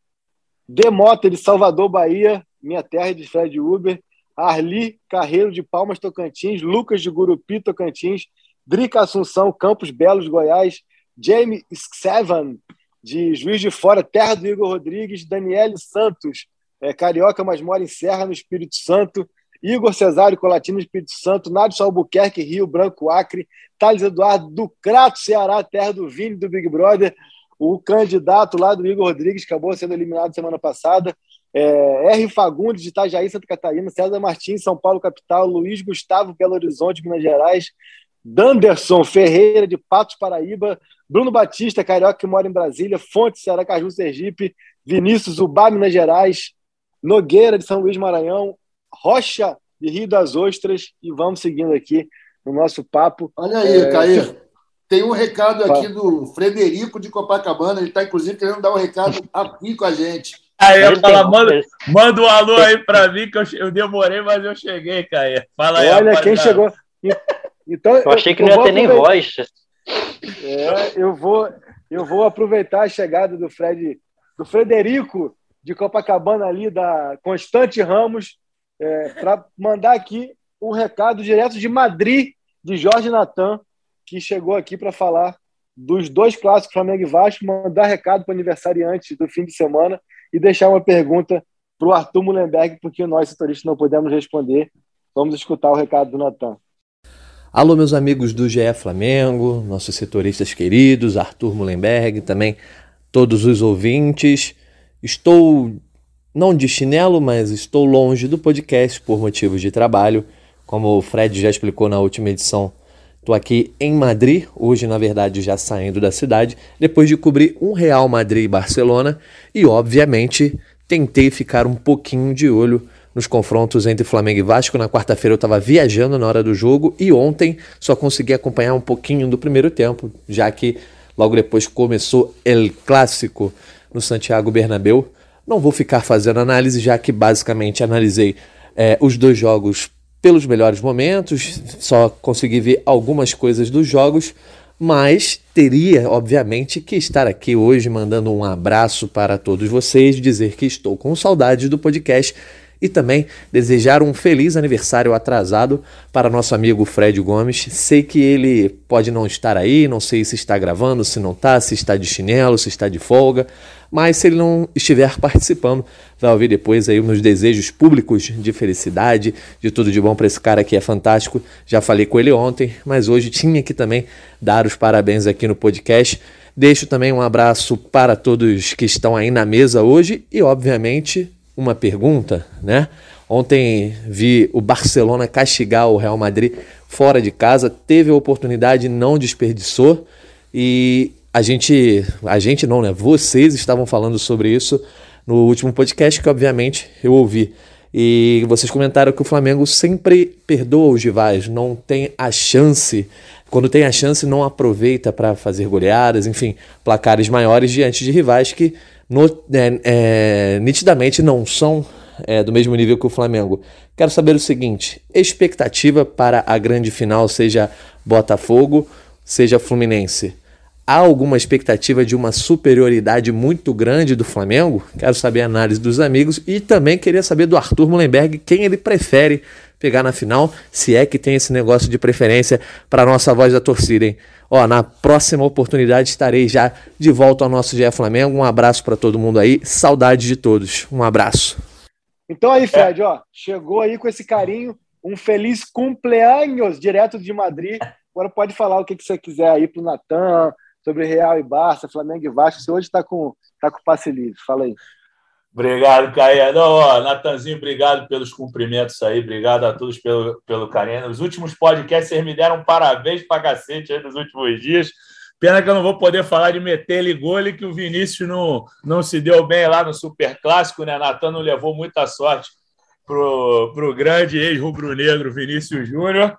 Demota de Salvador, Bahia, minha terra de Fred Uber, Arli Carreiro de Palmas, Tocantins, Lucas de Gurupi, Tocantins, Drica Assunção, Campos Belos, Goiás, Jamie Sevan, de Juiz de Fora, terra do Igor Rodrigues, Daniele Santos, é, carioca, mas mora em Serra, no Espírito Santo, Igor Cesário, Colatino, Espírito Santo, Nadson Albuquerque, Rio Branco, Acre, Thales Eduardo do Crato, Ceará, terra do Vini, do Big Brother, o candidato lá do Igor Rodrigues, acabou sendo eliminado semana passada, é, R. Fagundes, de Itajaí, Santa Catarina, César Martins, São Paulo, capital, Luiz Gustavo, Belo Horizonte, Minas Gerais, Danderson Ferreira, de Patos, Paraíba, Bruno Batista, carioca que mora em Brasília, Fonte, Caju, Sergipe, Vinícius, Ubá, Minas Gerais, Nogueira, de São Luís, Maranhão, Rocha, de Rio das Ostras, e vamos seguindo aqui no nosso papo. Olha aí, é... Caí. Tem um recado aqui do Frederico de Copacabana, ele está inclusive querendo dar um recado aqui com a gente. Aí eu falo, manda, manda um alô aí para mim, que eu, eu, demorei, mas eu cheguei, Caia. Fala aí. Olha, quem chegou. Então, eu achei que não ia ter nem voz. É, eu, vou, eu vou aproveitar a chegada do Fred, do Frederico de Copacabana ali, da Constante Ramos, é, para mandar aqui um recado direto de Madrid, de Jorge Natan, que chegou aqui para falar dos dois clássicos Flamengo e Vasco, mandar recado para o aniversariante do fim de semana e deixar uma pergunta para o Arthur Mullenberg, porque nós, setoristas, não podemos responder. Vamos escutar o recado do Natan. Alô, meus amigos do GE Flamengo, nossos setoristas queridos, Arthur Mullenberg, também todos os ouvintes. Estou, não de chinelo, mas estou longe do podcast por motivos de trabalho. Como o Fred já explicou na última edição, Estou aqui em Madrid, hoje na verdade já saindo da cidade, depois de cobrir um Real Madrid e Barcelona e obviamente tentei ficar um pouquinho de olho nos confrontos entre Flamengo e Vasco. Na quarta-feira eu estava viajando na hora do jogo e ontem só consegui acompanhar um pouquinho do primeiro tempo, já que logo depois começou El Clássico no Santiago Bernabéu. Não vou ficar fazendo análise, já que basicamente analisei é, os dois jogos pelos melhores momentos, só consegui ver algumas coisas dos jogos, mas teria, obviamente, que estar aqui hoje mandando um abraço para todos vocês, dizer que estou com saudades do podcast e também desejar um feliz aniversário atrasado para nosso amigo Fred Gomes. Sei que ele pode não estar aí, não sei se está gravando, se não está, se está de chinelo, se está de folga, mas se ele não estiver participando, vai ouvir depois aí meus desejos públicos de felicidade, de tudo de bom para esse cara que é fantástico. Já falei com ele ontem, mas hoje tinha que também dar os parabéns aqui no podcast. Deixo também um abraço para todos que estão aí na mesa hoje e, obviamente, uma pergunta, né? Ontem vi o Barcelona castigar o Real Madrid fora de casa, teve a oportunidade, não desperdiçou e a gente, a gente não, né? Vocês estavam falando sobre isso no último podcast que obviamente eu ouvi. E vocês comentaram que o Flamengo sempre perdoa os rivais, não tem a chance, quando tem a chance não aproveita para fazer goleadas, enfim, placares maiores diante de rivais que no, é, é, nitidamente não são é, do mesmo nível que o Flamengo. Quero saber o seguinte: expectativa para a grande final, seja Botafogo, seja Fluminense. Há alguma expectativa de uma superioridade muito grande do Flamengo? Quero saber a análise dos amigos e também queria saber do Arthur Mullenberg quem ele prefere pegar na final, se é que tem esse negócio de preferência para a nossa voz da torcida, hein? Ó, na próxima oportunidade estarei já de volta ao nosso GE Flamengo. Um abraço para todo mundo aí. Saudade de todos. Um abraço. Então aí, Fred, ó, chegou aí com esse carinho. Um feliz cumpleaños direto de Madrid. Agora pode falar o que, que você quiser aí pro Natan, sobre Real e Barça, Flamengo e Vasco. Você hoje está com, tá com passe livre. Fala aí. Obrigado, Caia. Natanzinho, obrigado pelos cumprimentos aí, obrigado a todos pelo, pelo carinho. Nos últimos podcasts, vocês me deram parabéns pra cacete aí nos últimos dias. Pena que eu não vou poder falar de meter e gole, que o Vinícius não, não se deu bem lá no Super Clássico, né? Natan não levou muita sorte pro, pro grande ex-rubro-negro Vinícius Júnior.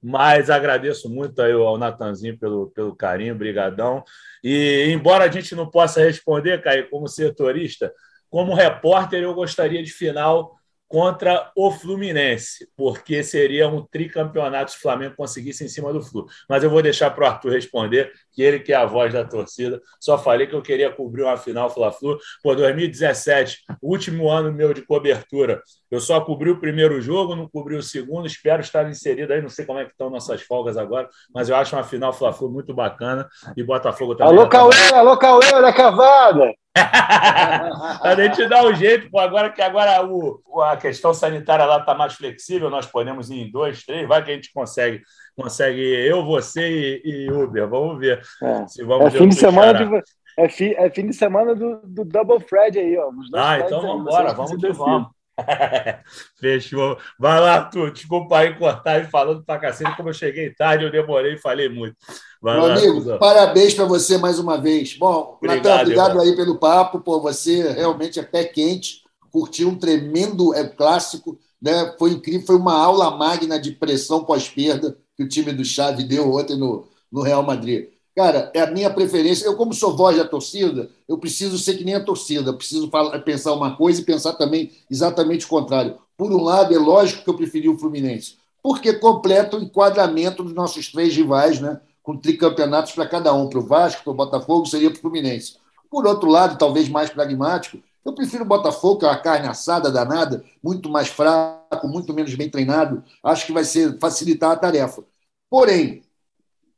Mas agradeço muito aí ao Natanzinho pelo, pelo carinho, brigadão. E embora a gente não possa responder, Caio, como setorista, como repórter, eu gostaria de final contra o Fluminense, porque seria um tricampeonato se o Flamengo conseguisse em cima do Flu. Mas eu vou deixar para o Arthur responder, que ele que é a voz da torcida. Só falei que eu queria cobrir uma final Fla-Flu. Por 2017, último ano meu de cobertura, eu só cobri o primeiro jogo, não cobri o segundo. Espero estar inserido aí. Não sei como é que estão nossas folgas agora, mas eu acho uma final Fla-Flu muito bacana. E Botafogo também. Alô, Cauê! Alô, Cauê da Cavada! a gente dá um jeito, pô, agora que agora o, a questão sanitária lá está mais flexível, nós podemos ir em dois, três, vai que a gente consegue. Consegue eu, você e, e Uber. Vamos ver. É, se vamos é fim de semana de, é, fi, é fim de semana do, do Double Fred aí, ó. ah, então vamos embora, vamos que vamos. Fechou. Vai lá, tu. Desculpa aí cortar e falando pra cacete, como eu cheguei tarde, eu demorei e falei muito. Vai Meu lá, amigo, parabéns para você mais uma vez. Bom, obrigado, Natan, obrigado aí pelo papo. Pô, você realmente é pé quente, curtiu um tremendo é, clássico, né? Foi incrível, foi uma aula magna de pressão pós-perda que o time do Chave deu ontem no, no Real Madrid. Cara, é a minha preferência. Eu, como sou voz da torcida, eu preciso ser que nem a torcida. Eu preciso falar, pensar uma coisa e pensar também exatamente o contrário. Por um lado, é lógico que eu preferi o Fluminense, porque completa o enquadramento dos nossos três rivais, né? com tricampeonatos para cada um. Para o Vasco, para o Botafogo, seria para o Fluminense. Por outro lado, talvez mais pragmático, eu prefiro o Botafogo, que é uma carne assada danada, muito mais fraco, muito menos bem treinado. Acho que vai ser facilitar a tarefa. Porém,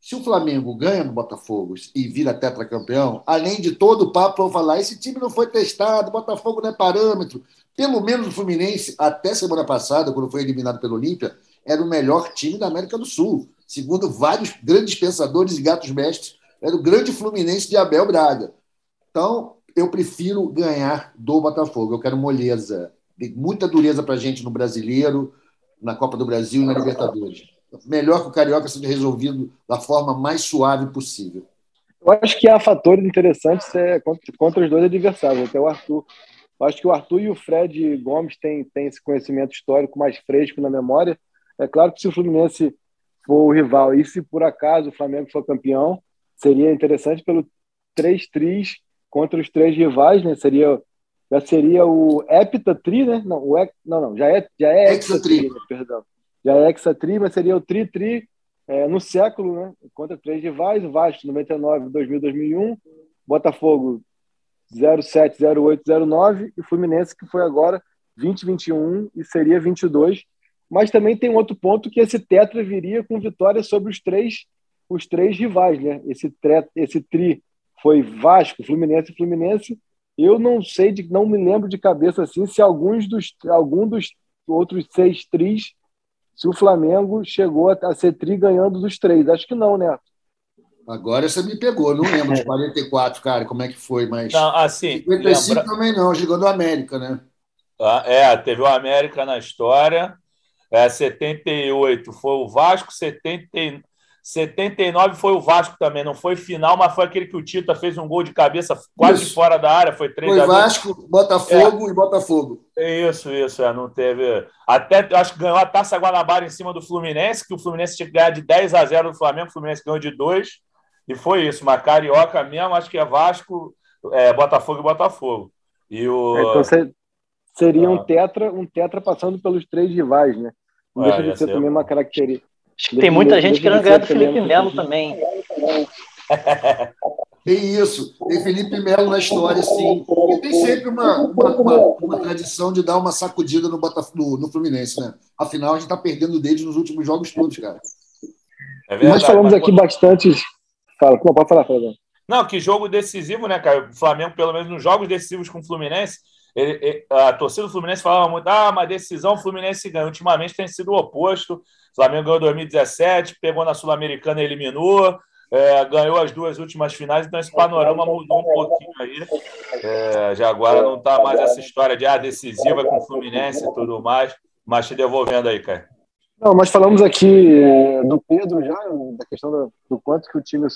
se o Flamengo ganha no Botafogo e vira tetracampeão, além de todo o papo, vão falar: esse time não foi testado, Botafogo não é parâmetro. Pelo menos o Fluminense, até semana passada, quando foi eliminado pelo Olímpia, era o melhor time da América do Sul. Segundo vários grandes pensadores e gatos mestres, era o grande Fluminense de Abel Braga. Então, eu prefiro ganhar do Botafogo. Eu quero moleza. Muita dureza para a gente no brasileiro, na Copa do Brasil e na Libertadores melhor que o Carioca seja resolvido da forma mais suave possível. Eu acho que há fatores interessantes é, contra, contra os dois adversários, até o Arthur. Eu acho que o Arthur e o Fred Gomes têm, têm esse conhecimento histórico mais fresco na memória. É claro que se o Fluminense for o rival e se por acaso o Flamengo for campeão, seria interessante pelo três tris contra os três rivais, né? Seria já seria o heptatri, né? Não, o não, não, já é já é hexatri, né? perdão já é hexatri, mas seria o tri-tri é, no século, né? Contra três rivais, o Vasco 99, 2000, 2001, Botafogo 07, 08, 09 e Fluminense que foi agora 20-21 e seria 22. Mas também tem outro ponto que esse tetra viria com vitória sobre os três os três rivais, né? Esse tre, esse tri foi Vasco, Fluminense e Fluminense. Eu não sei de não me lembro de cabeça assim se alguns dos algum dos outros seis tris se o Flamengo chegou a ser tri ganhando dos três. Acho que não, né? Agora você me pegou, não lembro de 44, cara, como é que foi, mas. Não, assim. 55 lembra... também não, jogando o América, né? Ah, é, teve o América na história. É, 78 foi o Vasco, 70, 79 foi o Vasco também, não foi final, mas foi aquele que o Tita fez um gol de cabeça quase isso. fora da área, foi 3 Foi Vasco, Botafogo é. e Botafogo. Isso, isso, é, não teve. Até acho que ganhou a Taça Guanabara em cima do Fluminense, que o Fluminense tinha que ganhar de 10 a 0 do Flamengo, o Fluminense ganhou de 2, e foi isso, uma carioca mesmo, acho que é Vasco, é, Botafogo e Botafogo. E o... Então seria ah. um tetra, um tetra passando pelos três rivais, né? Não deixa de ser também uma característica Acho que tem muita gente querendo ganhar do Felipe Melo também. Tem isso, tem Felipe Melo na história, sim. E tem sempre uma, uma, uma, uma, tradição de dar uma sacudida no, no, no Fluminense, né? Afinal, a gente está perdendo deles nos últimos jogos todos, cara. É verdade, Nós falamos aqui quando... bastante. Fala, pode falar, Fala. Não, que jogo decisivo, né, cara? O Flamengo, pelo menos nos jogos decisivos com o Fluminense, ele, ele, a torcida do Fluminense falava muito: ah, mas decisão o Fluminense ganha. Ultimamente tem sido o oposto. Flamengo ganhou 2017, pegou na Sul-Americana e eliminou. É, ganhou as duas últimas finais, então esse panorama mudou um pouquinho aí. É, já agora não está mais essa história de ah, decisiva com o Fluminense e tudo mais, mas te devolvendo aí, Caio. Não, nós falamos aqui é, do Pedro já, da questão do, do quanto que o time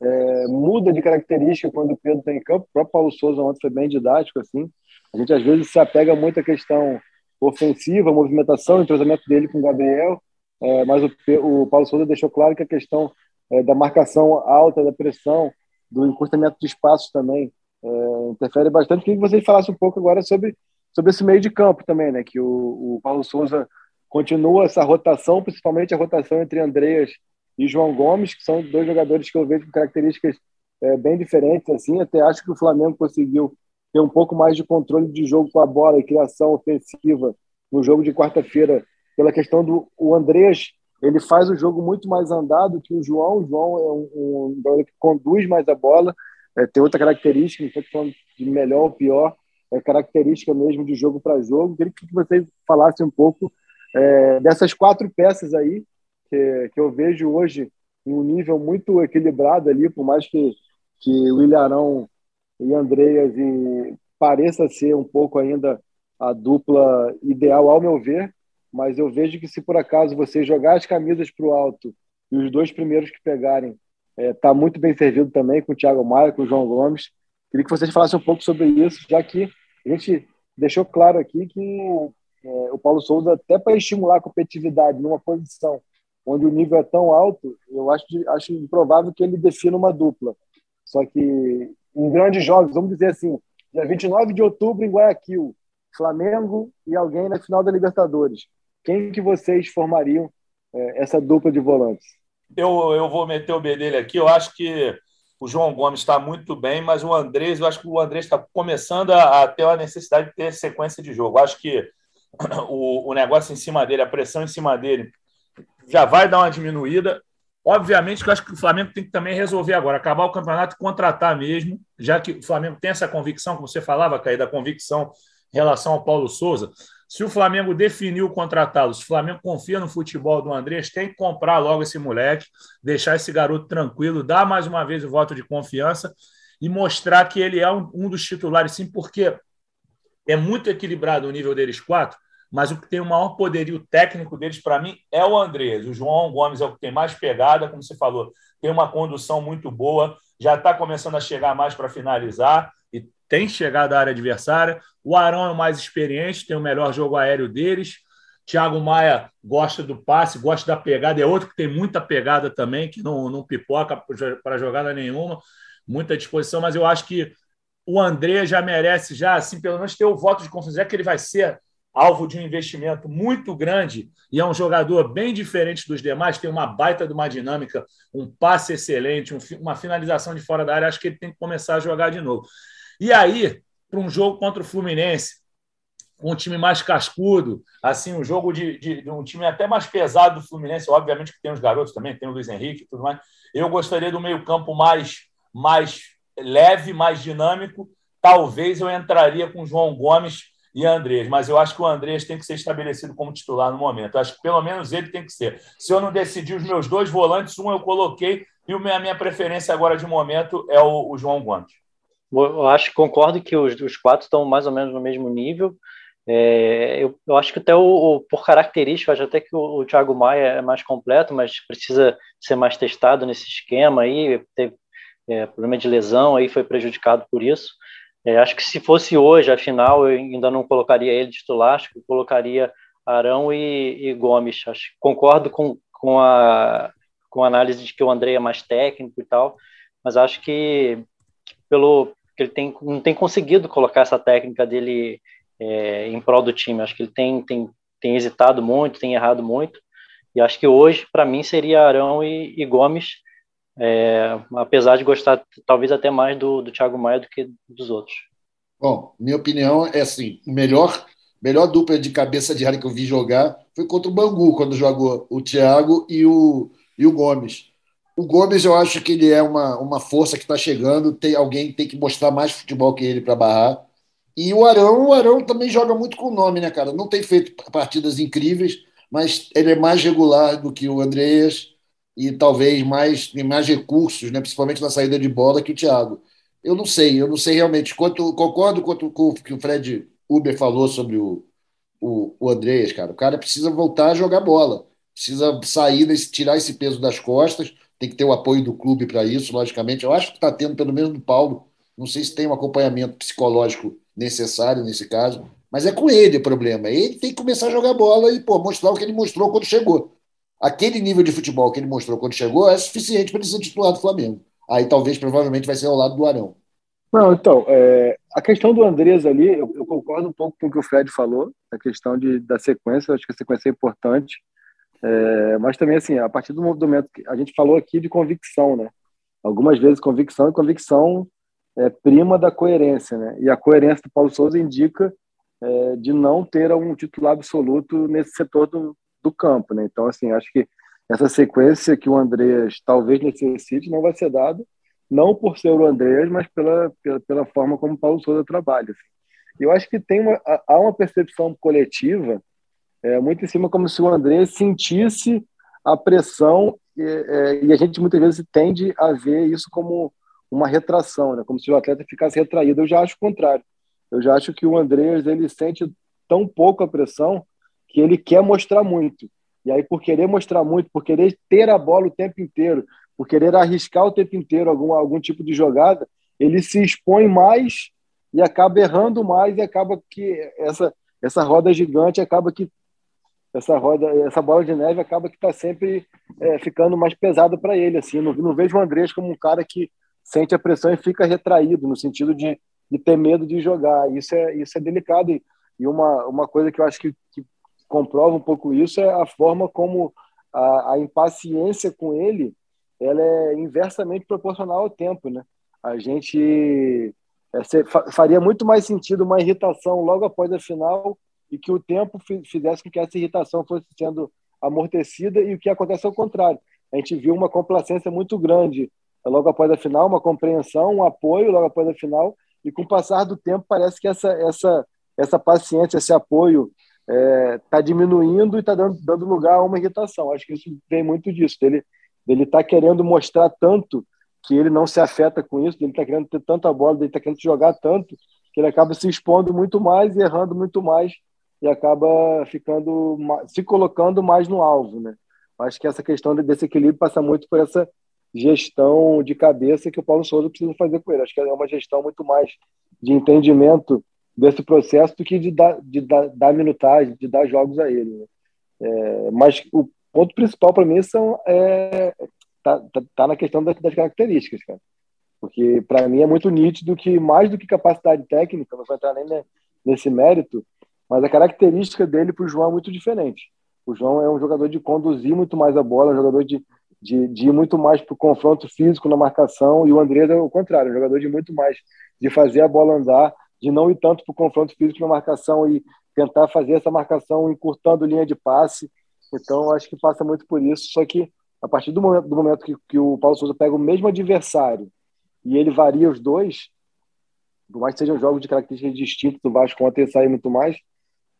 é, muda de característica quando o Pedro está em campo. O próprio Paulo Souza ontem foi bem didático, assim. A gente às vezes se apega muito à questão ofensiva, movimentação, entrosamento dele com o Gabriel, é, mas o, o, Paulo Souza deixou claro que a questão é, da marcação alta, da pressão, do encurtamento de espaços também é, interfere bastante. Queria que vocês falassem um pouco agora sobre, sobre esse meio de campo também, né? Que o, o Paulo Souza continua essa rotação, principalmente a rotação entre Andreas e João Gomes, que são dois jogadores que eu vejo com características é, bem diferentes. Assim, até acho que o Flamengo conseguiu ter um pouco mais de controle de jogo com a bola e criação ofensiva no jogo de quarta-feira pela questão do o Andrés, ele faz o jogo muito mais andado que o João. O João é um, jogador que conduz mais a bola, é, tem outra característica, não estou falando de melhor ou pior, é característica mesmo de jogo para jogo. Queria que vocês falassem um pouco é, dessas quatro peças aí, que, que eu vejo hoje em um nível muito equilibrado ali, por mais que, que o Ilharão e Andreas e pareça ser um pouco ainda a dupla ideal, ao meu ver, mas eu vejo que se por acaso você jogar as camisas para o alto e os dois primeiros que pegarem está é, muito bem servido também com o Thiago Maia, com o João Gomes. Queria que vocês falassem um pouco sobre isso, já que a gente deixou claro aqui que é, o Paulo Souza, até para estimular a competitividade numa posição onde o nível é tão alto, eu acho, acho improvável que ele defina uma dupla. Só que em grandes jogos, vamos dizer assim, dia 29 de outubro em Guayaquil, Flamengo e alguém na final da Libertadores quem que vocês formariam é, essa dupla de volantes? Eu, eu vou meter o bedelho aqui. Eu acho que o João Gomes está muito bem, mas o Andrés, eu acho que o Andrés está começando a, a, ter a necessidade de ter sequência de jogo. Eu acho que o, o negócio em cima dele, a pressão em cima dele, já vai dar uma diminuída. Obviamente que eu acho que o Flamengo tem que também resolver agora, acabar o campeonato e contratar mesmo, já que o Flamengo tem essa convicção, como você falava, Caí, da convicção em relação ao Paulo Souza. Se o Flamengo definiu contratá-lo, se o Flamengo confia no futebol do Andrés, tem que comprar logo esse moleque, deixar esse garoto tranquilo, dar mais uma vez o voto de confiança e mostrar que ele é um, um dos titulares, sim, porque é muito equilibrado o nível deles quatro, mas o que tem o maior poderio técnico deles, para mim, é o Andrés. O João Gomes é o que tem mais pegada, como você falou, tem uma condução muito boa, já está começando a chegar mais para finalizar tem chegado à área adversária. O Arão é o mais experiente, tem o melhor jogo aéreo deles. Thiago Maia gosta do passe, gosta da pegada, é outro que tem muita pegada também, que não, não pipoca para jogada nenhuma, muita disposição, mas eu acho que o André já merece, já assim, pelo menos ter o voto de confiança, é que ele vai ser alvo de um investimento muito grande e é um jogador bem diferente dos demais, tem uma baita de uma dinâmica, um passe excelente, um, uma finalização de fora da área, acho que ele tem que começar a jogar de novo. E aí, para um jogo contra o Fluminense, com um time mais cascudo, assim, um jogo de, de, de, um time até mais pesado do Fluminense, obviamente que tem os garotos também, tem o Luiz Henrique e tudo mais. Eu gostaria do meio-campo mais, mais leve, mais dinâmico. Talvez eu entraria com João Gomes e Andrés, mas eu acho que o Andrés tem que ser estabelecido como titular no momento. Eu acho que pelo menos ele tem que ser. Se eu não decidir os meus dois volantes, um eu coloquei e a minha preferência agora de momento é o, o João Gomes. Eu acho concordo que os, os quatro estão mais ou menos no mesmo nível. É, eu, eu, acho que até o, o, por característica, acho até que o, o Thiago Maia é mais completo, mas precisa ser mais testado nesse esquema aí. Teve é, problema de lesão, aí foi prejudicado por isso. É, acho que se fosse hoje, afinal, eu ainda não colocaria ele titular, acho que colocaria Arão e, e Gomes. Acho, concordo com, com, a, com a análise de que o André é mais técnico e tal, mas acho que pelo que ele tem, não tem conseguido colocar essa técnica dele é, em prol do time. Acho que ele tem, tem, tem hesitado muito, tem errado muito, e acho que hoje, para mim, seria Arão e, e Gomes, é, apesar de gostar talvez até mais do, do Thiago Maia do que dos outros. Bom, minha opinião é assim: melhor, melhor dupla de cabeça de área que eu vi jogar foi contra o Bangu, quando jogou o Thiago e o, e o Gomes. O Gomes, eu acho que ele é uma, uma força que está chegando, tem alguém tem que mostrar mais futebol que ele para barrar. E o Arão, o Arão também joga muito com o nome, né, cara? Não tem feito partidas incríveis, mas ele é mais regular do que o Andreas e talvez mais, mais recursos, né, principalmente na saída de bola, que o Thiago. Eu não sei, eu não sei realmente. Quanto, concordo com, com o que o Fred Uber falou sobre o, o, o Andreas, cara. O cara precisa voltar a jogar bola, precisa sair, desse, tirar esse peso das costas, tem que ter o apoio do clube para isso, logicamente. Eu acho que está tendo, pelo menos do Paulo. Não sei se tem um acompanhamento psicológico necessário nesse caso, mas é com ele o problema. Ele tem que começar a jogar bola e pô, mostrar o que ele mostrou quando chegou aquele nível de futebol que ele mostrou quando chegou é suficiente para ele ser titular do Flamengo. Aí talvez, provavelmente, vai ser ao lado do Arão. Não, então, é, a questão do Andrés ali, eu, eu, concordo um pouco com o que o Fred falou, a questão de, da sequência, acho que a sequência é importante, é, mas também, assim, a partir do momento que a gente falou aqui de convicção, né? Algumas vezes convicção e convicção é prima da coerência, né? E a coerência do Paulo Souza indica é, de não ter um titular absoluto nesse setor do, do campo, né? Então, assim, acho que essa sequência que o Andreas talvez necessite não vai ser dada, não por ser o Andreas, mas pela, pela, pela forma como o Paulo Souza trabalha. Assim. Eu acho que tem uma, há uma percepção coletiva é, muito em cima como se o Andreas sentisse a pressão e, é, e a gente muitas vezes tende a ver isso como uma retração, né? como se o atleta ficasse retraído. Eu já acho o contrário. Eu já acho que o Andreas ele sente tão pouco a pressão que ele quer mostrar muito. E aí, por querer mostrar muito, por querer ter a bola o tempo inteiro, por querer arriscar o tempo inteiro algum, algum tipo de jogada, ele se expõe mais e acaba errando mais e acaba que essa, essa roda gigante acaba que essa roda, essa bola de neve acaba que está sempre é, ficando mais pesada para ele. Assim, não, não vejo o Andrés como um cara que sente a pressão e fica retraído no sentido de, de ter medo de jogar. Isso é isso é delicado e, e uma, uma coisa que eu acho que, que comprova um pouco isso é a forma como a, a impaciência com ele ela é inversamente proporcional ao tempo, né? A gente é, faria muito mais sentido uma irritação logo após a final e que o tempo fizesse com que essa irritação fosse sendo amortecida e o que acontece ao contrário. A gente viu uma complacência muito grande logo após a final, uma compreensão, um apoio logo após a final e com o passar do tempo parece que essa essa essa paciência, esse apoio está é, tá diminuindo e está dando, dando lugar a uma irritação. Acho que isso vem muito disso. Ele ele está querendo mostrar tanto que ele não se afeta com isso, ele está querendo ter tanta bola, ele está querendo jogar tanto que ele acaba se expondo muito mais e errando muito mais e acaba ficando se colocando mais no alvo, né? Acho que essa questão desse equilíbrio passa muito por essa gestão de cabeça que o Paulo Souza precisa fazer com ele. Acho que é uma gestão muito mais de entendimento desse processo do que de dar, de dar, dar minutagem, de dar jogos a ele. Né? É, mas o ponto principal para mim são é, tá, tá, tá, na questão das, das características, cara. Porque para mim é muito nítido que mais do que capacidade técnica, não vou entrar nem nesse mérito, mas a característica dele para o João é muito diferente. O João é um jogador de conduzir muito mais a bola, um jogador de, de, de ir muito mais para o confronto físico na marcação, e o André é o contrário, um jogador de muito mais de fazer a bola andar, de não ir tanto para o confronto físico na marcação e tentar fazer essa marcação encurtando linha de passe. Então, acho que passa muito por isso. Só que a partir do momento, do momento que, que o Paulo Souza pega o mesmo adversário e ele varia os dois, por mais que sejam jogos de características distintas, o Vasco ontem sair muito mais,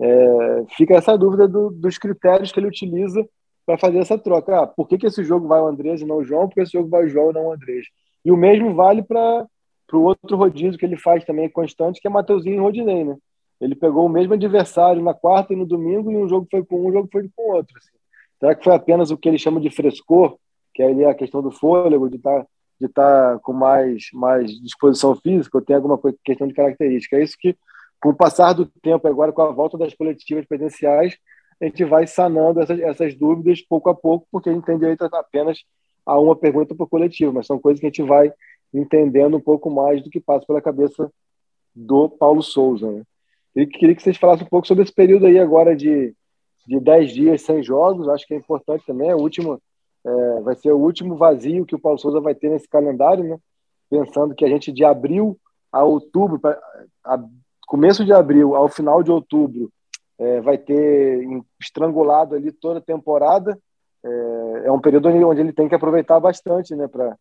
é, fica essa dúvida do, dos critérios que ele utiliza para fazer essa troca. Ah, por que, que esse jogo vai o Andrés e não o João? Por que esse jogo vai o João e não o Andrés? E o mesmo vale para o outro rodízio que ele faz também constante, que é Mateuzinho e Rodinei, né? Ele pegou o mesmo adversário na quarta e no domingo, e um jogo foi com um, um jogo foi com o outro. Assim. Será que foi apenas o que ele chama de frescor, que é a questão do fôlego, de estar tá, de tá com mais, mais disposição física, ou tem alguma questão de característica? É isso que, com o passar do tempo, agora com a volta das coletivas presenciais, a gente vai sanando essas, essas dúvidas pouco a pouco, porque a gente tem direito apenas a uma pergunta por coletivo, mas são coisas que a gente vai entendendo um pouco mais do que passa pela cabeça do Paulo Souza. Né? Eu queria que vocês falassem um pouco sobre esse período aí agora de, de 10 dias sem jogos, acho que é importante também, é o último, é, vai ser o último vazio que o Paulo Souza vai ter nesse calendário, né? pensando que a gente de abril a outubro, pra, a, começo de abril ao final de outubro, é, vai ter estrangulado ali toda a temporada, é, é um período onde ele tem que aproveitar bastante, né, para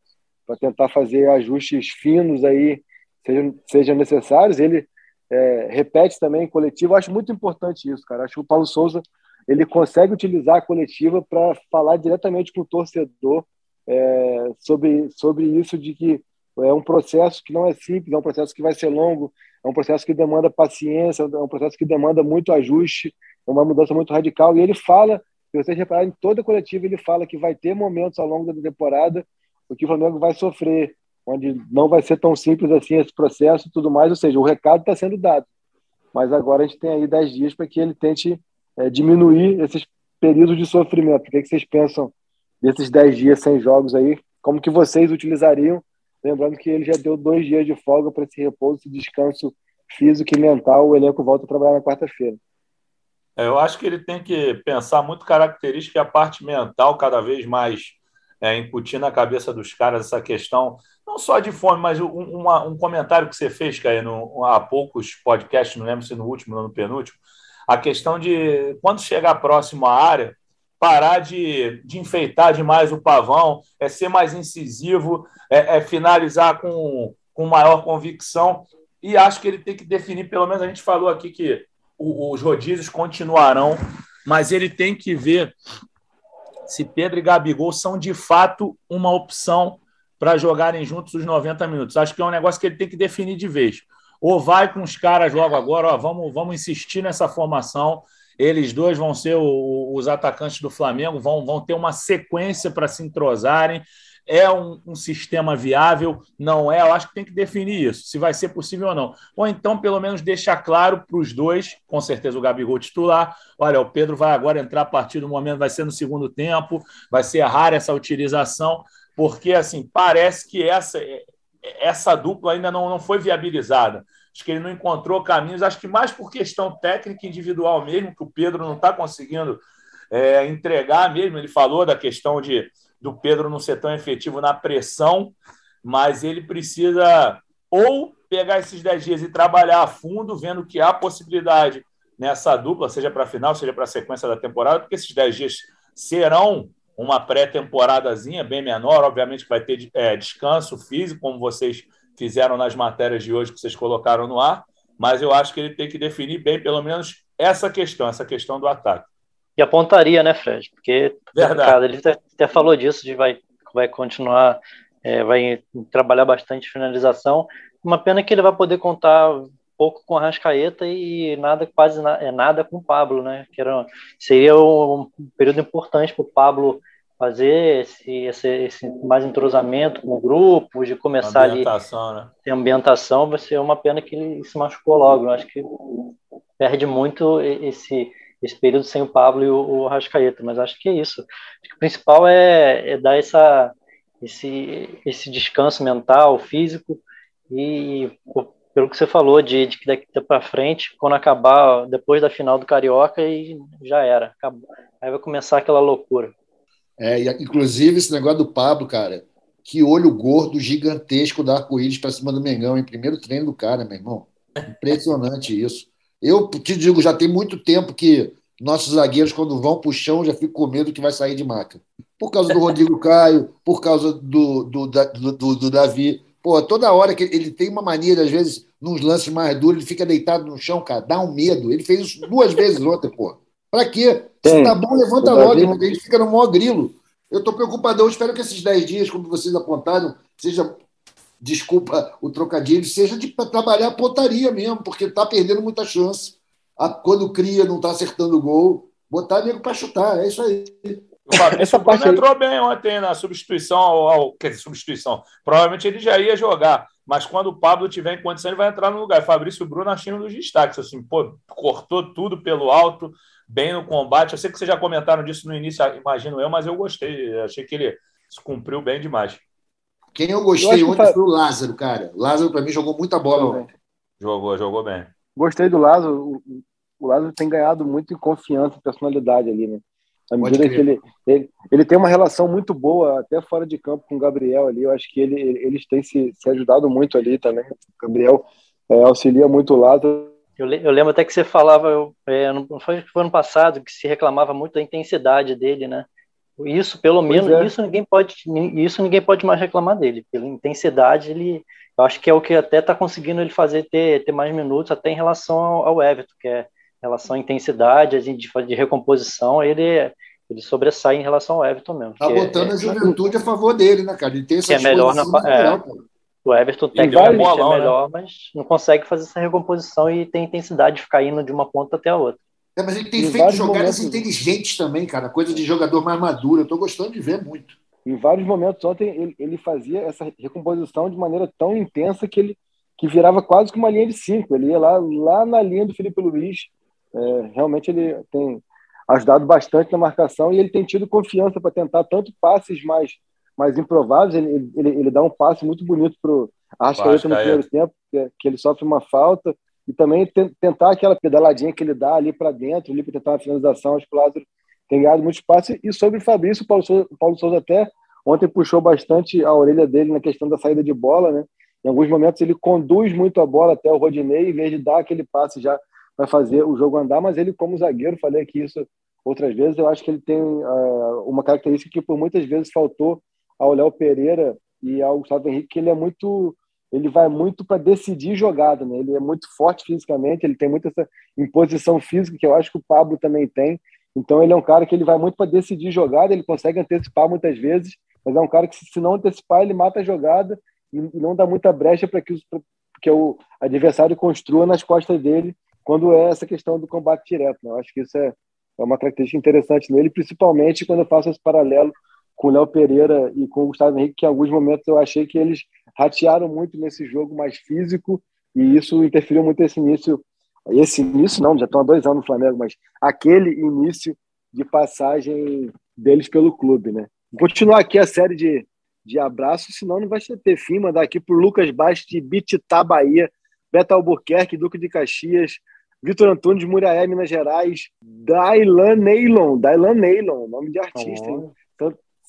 tentar fazer ajustes finos aí, sejam, sejam necessários. Ele é, repete também coletivo. Acho muito importante isso, cara. Acho que o Paulo Souza ele consegue utilizar a coletiva para falar diretamente com o torcedor é, sobre, sobre isso de que é um processo que não é simples, é um processo que vai ser longo, é um processo que demanda paciência, é um processo que demanda muito ajuste, é uma mudança muito radical. E ele fala se vocês repararem, toda a coletiva ele fala que vai ter momentos ao longo da temporada o que o Flamengo vai sofrer, onde não vai ser tão simples assim esse processo e tudo mais, ou seja, o recado está sendo dado. Mas agora a gente tem aí 10 dias para que ele tente é, diminuir esses períodos de sofrimento. O que, é que vocês pensam desses 10 dias sem jogos aí? Como que vocês utilizariam? Lembrando que ele já deu dois dias de folga para esse repouso, esse descanso físico e mental. O elenco volta a trabalhar na quarta-feira. É, eu acho que ele tem que pensar muito característica e a parte mental cada vez mais é, incutir na cabeça dos caras essa questão, não só de fome, mas um, uma, um comentário que você fez, Caio, no, há poucos podcasts, não lembro se no último ou no penúltimo, a questão de quando chegar próximo à área, parar de, de enfeitar demais o pavão, é ser mais incisivo, é, é finalizar com, com maior convicção. E acho que ele tem que definir, pelo menos a gente falou aqui que os rodízios continuarão, mas ele tem que ver se Pedro e Gabigol são de fato uma opção para jogarem juntos os 90 minutos. Acho que é um negócio que ele tem que definir de vez. Ou vai com os caras logo agora, ó, vamos, vamos insistir nessa formação. Eles dois vão ser o, os atacantes do Flamengo, vão, vão ter uma sequência para se entrosarem é um, um, sistema viável, não é? Eu acho que tem que definir isso, se vai ser possível ou não. Ou então, pelo menos, deixar claro para os dois, com certeza o Gabigol titular, olha, o Pedro vai agora entrar a partir do momento, vai ser no segundo tempo, vai ser rara essa utilização, porque, assim, parece que essa, essa dupla ainda não, não foi viabilizada. Acho que ele não encontrou caminhos, acho que mais por questão técnica individual mesmo, que o Pedro não está conseguindo é, entregar mesmo. Ele falou da questão de do Pedro não ser tão efetivo na pressão, mas ele precisa ou pegar esses 10 dias e trabalhar a fundo, vendo que há possibilidade nessa dupla, seja para a final, seja para a sequência da temporada, porque esses 10 dias serão uma pré-temporadazinha bem menor, obviamente vai ter é, descanso físico, como vocês fizeram nas matérias de hoje que vocês colocaram no ar, mas eu acho que ele tem que definir bem, pelo menos, essa questão, essa questão do ataque. E apontaria, né, Fred? Porque cara, ele até, até, falou disso, de vai, vai continuar, é, vai trabalhar bastante finalização. Uma pena que ele vai poder contar um pouco com a Rascaeta e nada, quase na, é, nada com o Pablo, né? Que era, seria um período importante para o Pablo fazer esse, esse, esse, mais entrosamento com o grupo, de começar ali né? ter ambientação, vai ser uma pena que ele se machucou logo. Eu acho que perde muito esse esse período sem o Pablo e o, o Rascaeta, mas acho que é isso. o principal é, é dar essa, esse, esse descanso mental, físico, e pelo que você falou, de, de que daqui para frente, quando acabar, depois da final do Carioca, e já era. Acabou. Aí vai começar aquela loucura. É, inclusive esse negócio do Pablo, cara, que olho gordo gigantesco da arco-íris para cima do Mengão, em primeiro treino do cara, meu irmão. Impressionante isso. Eu te digo, já tem muito tempo que nossos zagueiros, quando vão para o chão, já fico com medo que vai sair de maca. Por causa do Rodrigo Caio, por causa do, do, do, do, do Davi. Pô, toda hora que ele tem uma mania, às vezes, nos lances mais duros, ele fica deitado no chão, cara, dá um medo. Ele fez isso duas vezes ontem, pô. Pra quê? Se tá bom, levanta logo, Davi... a gente fica no maior grilo. Eu tô preocupado, eu espero que esses dez dias, como vocês apontaram, seja, desculpa o trocadilho, seja de trabalhar a pontaria mesmo, porque tá perdendo muita chance a, quando cria, não está acertando o gol, botar nego para chutar, é isso aí. O Fabrício Bruno entrou bem ontem na substituição ao, ao, Quer dizer, substituição. Provavelmente ele já ia jogar, mas quando o Pablo tiver em condição, ele vai entrar no lugar. Fabrício Bruno achando dos destaques, assim, pô, cortou tudo pelo alto, bem no combate. Eu sei que vocês já comentaram disso no início, imagino eu, mas eu gostei. Achei que ele cumpriu bem demais. Quem eu gostei eu ontem foi o Lázaro, cara. O Lázaro, para mim, jogou muita bola. Jogou, jogou bem. Gostei do Lázaro o Lázaro tem ganhado muito em confiança e personalidade ali, né? À medida que ele, ele, ele tem uma relação muito boa, até fora de campo, com o Gabriel ali. Eu acho que ele, eles têm se, se ajudado muito ali também. O Gabriel é, auxilia muito o Lázaro. Eu, eu, lembro até que você falava, eu, é, não foi, foi ano passado, que se reclamava muito da intensidade dele, né? Isso, pelo pois menos, é. isso ninguém pode, isso ninguém pode mais reclamar dele. Pela intensidade, ele, eu acho que é o que até está conseguindo ele fazer ter, ter mais minutos, até em relação ao, ao Everton, que é relação à intensidade, de, de recomposição, ele, ele sobressai em relação ao Everton mesmo. Tá botando é, a juventude a favor dele, né, cara? Ele tem essa que é melhor na, é, O Everton tecnicamente é melhor, né? mas não consegue fazer essa recomposição e tem intensidade de ficar indo de uma ponta até a outra. É, mas ele tem em feito jogadas momentos... inteligentes também, cara. Coisa de jogador mais maduro. Eu tô gostando de ver muito. Em vários momentos ontem ele, ele fazia essa recomposição de maneira tão intensa que ele que virava quase que uma linha de cinco. Ele ia lá, lá na linha do Felipe Luiz, é, realmente ele tem ajudado bastante na marcação e ele tem tido confiança para tentar tanto passes mais, mais improváveis. Ele, ele, ele dá um passe muito bonito para o Arrascaeta no primeiro tempo, que, que, ele sofre uma falta, e também tentar aquela pedaladinha que ele dá ali para dentro, ali para tentar uma finalização. Acho que o Lázaro tem ganhado muito espaço. E sobre o Fabrício, o Paulo Souza, Paulo Souza até ontem puxou bastante a orelha dele na questão da saída de bola, né? Em alguns momentos ele conduz muito a bola até o Rodinei, em vez de dar aquele passe já vai fazer o jogo andar, mas ele, como zagueiro, falei aqui isso outras vezes, eu acho que ele tem uh, uma característica que por muitas vezes faltou ao Léo Pereira e ao Gustavo Henrique, que ele é muito ele vai muito para decidir jogada, né? Ele é muito forte fisicamente, ele tem muita essa imposição física que eu acho que o Pablo também tem. Então ele é um cara que ele vai muito para decidir jogada, ele consegue antecipar muitas vezes, mas é um cara que se não antecipar ele mata a jogada e não dá muita brecha para que, que o adversário construa nas costas dele quando é essa questão do combate direto. Né? Eu acho que isso é, é uma característica interessante nele, principalmente quando eu faço esse paralelo com o Léo Pereira e com o Gustavo Henrique, que em alguns momentos eu achei que eles ratearam muito nesse jogo mais físico e isso interferiu muito esse início. Esse início não, já estão há dois anos no Flamengo, mas aquele início de passagem deles pelo clube, né? Vou continuar aqui a série de, de abraços, senão não vai ter fim. Mandar aqui por Lucas Bastos de Bititá, Bahia, Beto Albuquerque, Duque de Caxias, Vitor Antunes, Muriaé, Minas Gerais, Dailan Neylon, Dailan Neylon, nome de artista, oh.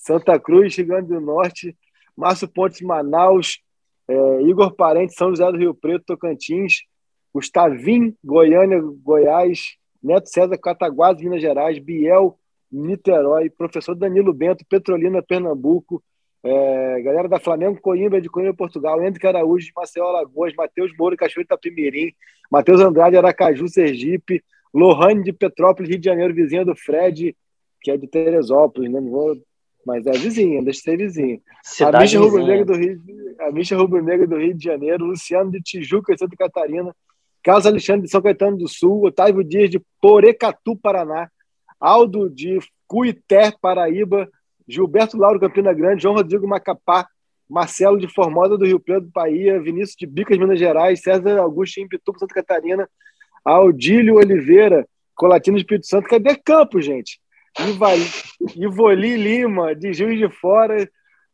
Santa Cruz, Grande do Norte, Márcio Pontes, Manaus, é, Igor Parente, São José do Rio Preto, Tocantins, Gustavim, Goiânia, Goiás, Neto César, Cataguases, Minas Gerais, Biel, Niterói, professor Danilo Bento, Petrolina, Pernambuco, é, galera da Flamengo, Coimbra, de Coimbra, Portugal, Henrique Araújo, Maceió, Alagoas, Matheus Moura, Cachoeira Itapimirim, Matheus Andrade, Aracaju, Sergipe, Lohane de Petrópolis, Rio de Janeiro, vizinha do Fred, que é de Teresópolis, né? Não vou, mas é vizinha, deixa de ser vizinha. Cidade a Misha Rubro-Negra do Rio, a Rubro-Negra do Rio de Janeiro, Luciano de Tijuca, Santa Catarina, Carlos Alexandre de São Caetano do Sul, Otávio Dias de Porecatu, Paraná, Aldo de Cuité, Paraíba, Gilberto Lauro Campina Grande, João Rodrigo Macapá, Marcelo de Formosa do Rio Preto, Bahia, Vinícius de Bicas, Minas Gerais, César Augusto em Santa Catarina, Aldílio Oliveira, Colatina de Espírito Santo. Cadê Campo, gente? Ivoli Lima, de Juiz de Fora,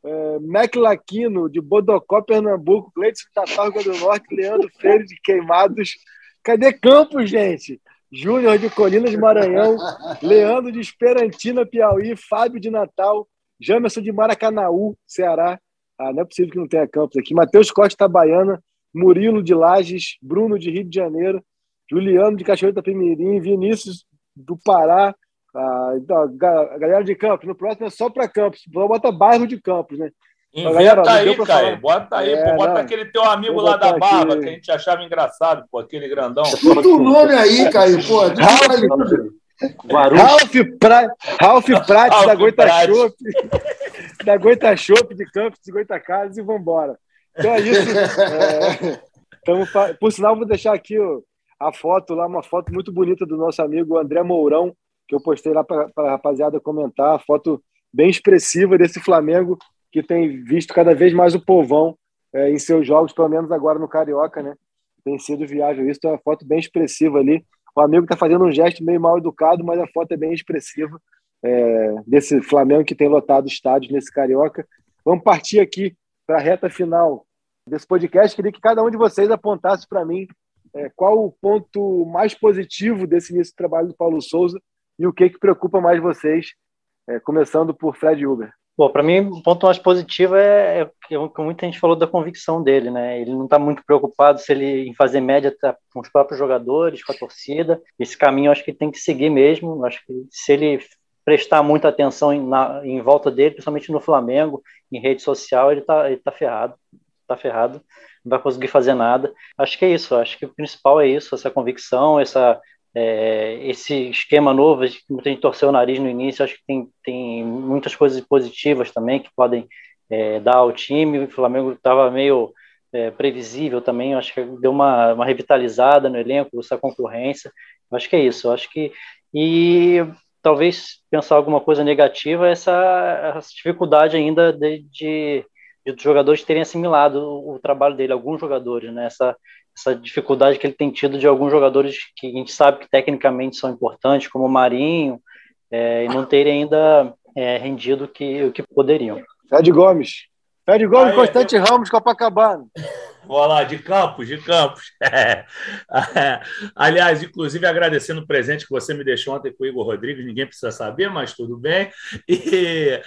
é, Mac Laquino, de Bodocó, Pernambuco, Cleiton da Targa do Norte, Leandro Freire, de Queimados. Cadê Campo, gente? Júnior de Colinas Maranhão, Leandro de Esperantina, Piauí, Fábio de Natal, Jamerson de Maracanaú, Ceará. Ah, não é possível que não tenha campos aqui. Matheus Costa Baiana, Murilo de Lages, Bruno de Rio de Janeiro, Juliano de Cachoeira da Pimirim, Vinícius do Pará, a, a, galera de Campos. No próximo é só para Campos, bota bairro de Campos, né? Inventa galera, aí, Caio. Bota aí, é, pô, bota não. aquele teu amigo lá da barba aqui. que a gente achava engraçado, pô, aquele grandão. Bota o nome aí, Caio, pô. Ralph, pra... Ralph Prates da Goita Shop, da Goita Shop de Campos, de Goita Casas e vambora. Então é isso. É... Então, por sinal, vou deixar aqui ó, a foto lá, uma foto muito bonita do nosso amigo André Mourão, que eu postei lá para a rapaziada comentar. A foto bem expressiva desse Flamengo que tem visto cada vez mais o povão é, em seus jogos, pelo menos agora no Carioca, né? Tem sido viável isso, então é uma foto bem expressiva ali. O amigo está fazendo um gesto meio mal educado, mas a foto é bem expressiva é, desse Flamengo que tem lotado estádios nesse Carioca. Vamos partir aqui para a reta final desse podcast. Queria que cada um de vocês apontasse para mim é, qual o ponto mais positivo desse início do trabalho do Paulo Souza e o que, que preocupa mais vocês, é, começando por Fred Uber. Bom, para mim, o ponto mais positivo é, é o que muita gente falou da convicção dele, né? Ele não está muito preocupado se ele em fazer média tá com os próprios jogadores, com a torcida. Esse caminho eu acho que ele tem que seguir mesmo. Eu acho que se ele prestar muita atenção em, na, em volta dele, principalmente no Flamengo, em rede social, ele está ele tá ferrado. Tá ferrado, não vai conseguir fazer nada. Acho que é isso. Acho que o principal é isso, essa convicção, essa é, esse esquema novo, que muita gente torceu o nariz no início, acho que tem, tem muitas coisas positivas também que podem é, dar ao time. O Flamengo estava meio é, previsível também, acho que deu uma, uma revitalizada no elenco, essa concorrência. Acho que é isso. Acho que. E talvez pensar alguma coisa negativa, essa, essa dificuldade ainda de, de, de, jogadores terem assimilado o, o trabalho dele, alguns jogadores, né? Essa, essa dificuldade que ele tem tido de alguns jogadores que a gente sabe que tecnicamente são importantes, como o Marinho, é, e não terem ainda é, rendido o que, o que poderiam. Fred Gomes. Fred Gomes, Aí, Constante eu... Ramos, Copacabana. Vou lá, de Campos, de Campos. É. Aliás, inclusive agradecendo o presente que você me deixou ontem com o Igor Rodrigues, ninguém precisa saber, mas tudo bem. E,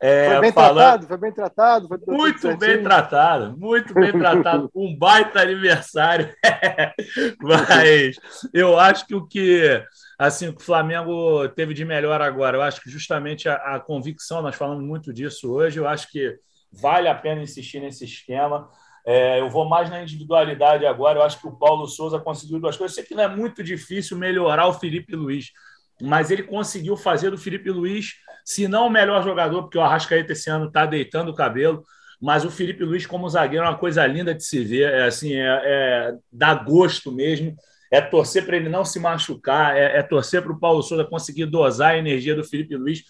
é, foi bem falando... tratado, foi bem tratado. Foi muito bem tratado, muito bem tratado. Um baita aniversário. mas eu acho que o que assim, o Flamengo teve de melhor agora, eu acho que justamente a, a convicção, nós falamos muito disso hoje, eu acho que vale a pena insistir nesse esquema. É, eu vou mais na individualidade agora. Eu acho que o Paulo Souza conseguiu duas coisas. Eu sei que não é muito difícil melhorar o Felipe Luiz, mas ele conseguiu fazer do Felipe Luiz, se não o melhor jogador, porque o Arrascaeta esse ano está deitando o cabelo, mas o Felipe Luiz como zagueiro é uma coisa linda de se ver. É assim, é, é dá gosto mesmo. É torcer para ele não se machucar, é, é torcer para o Paulo Souza conseguir dosar a energia do Felipe Luiz,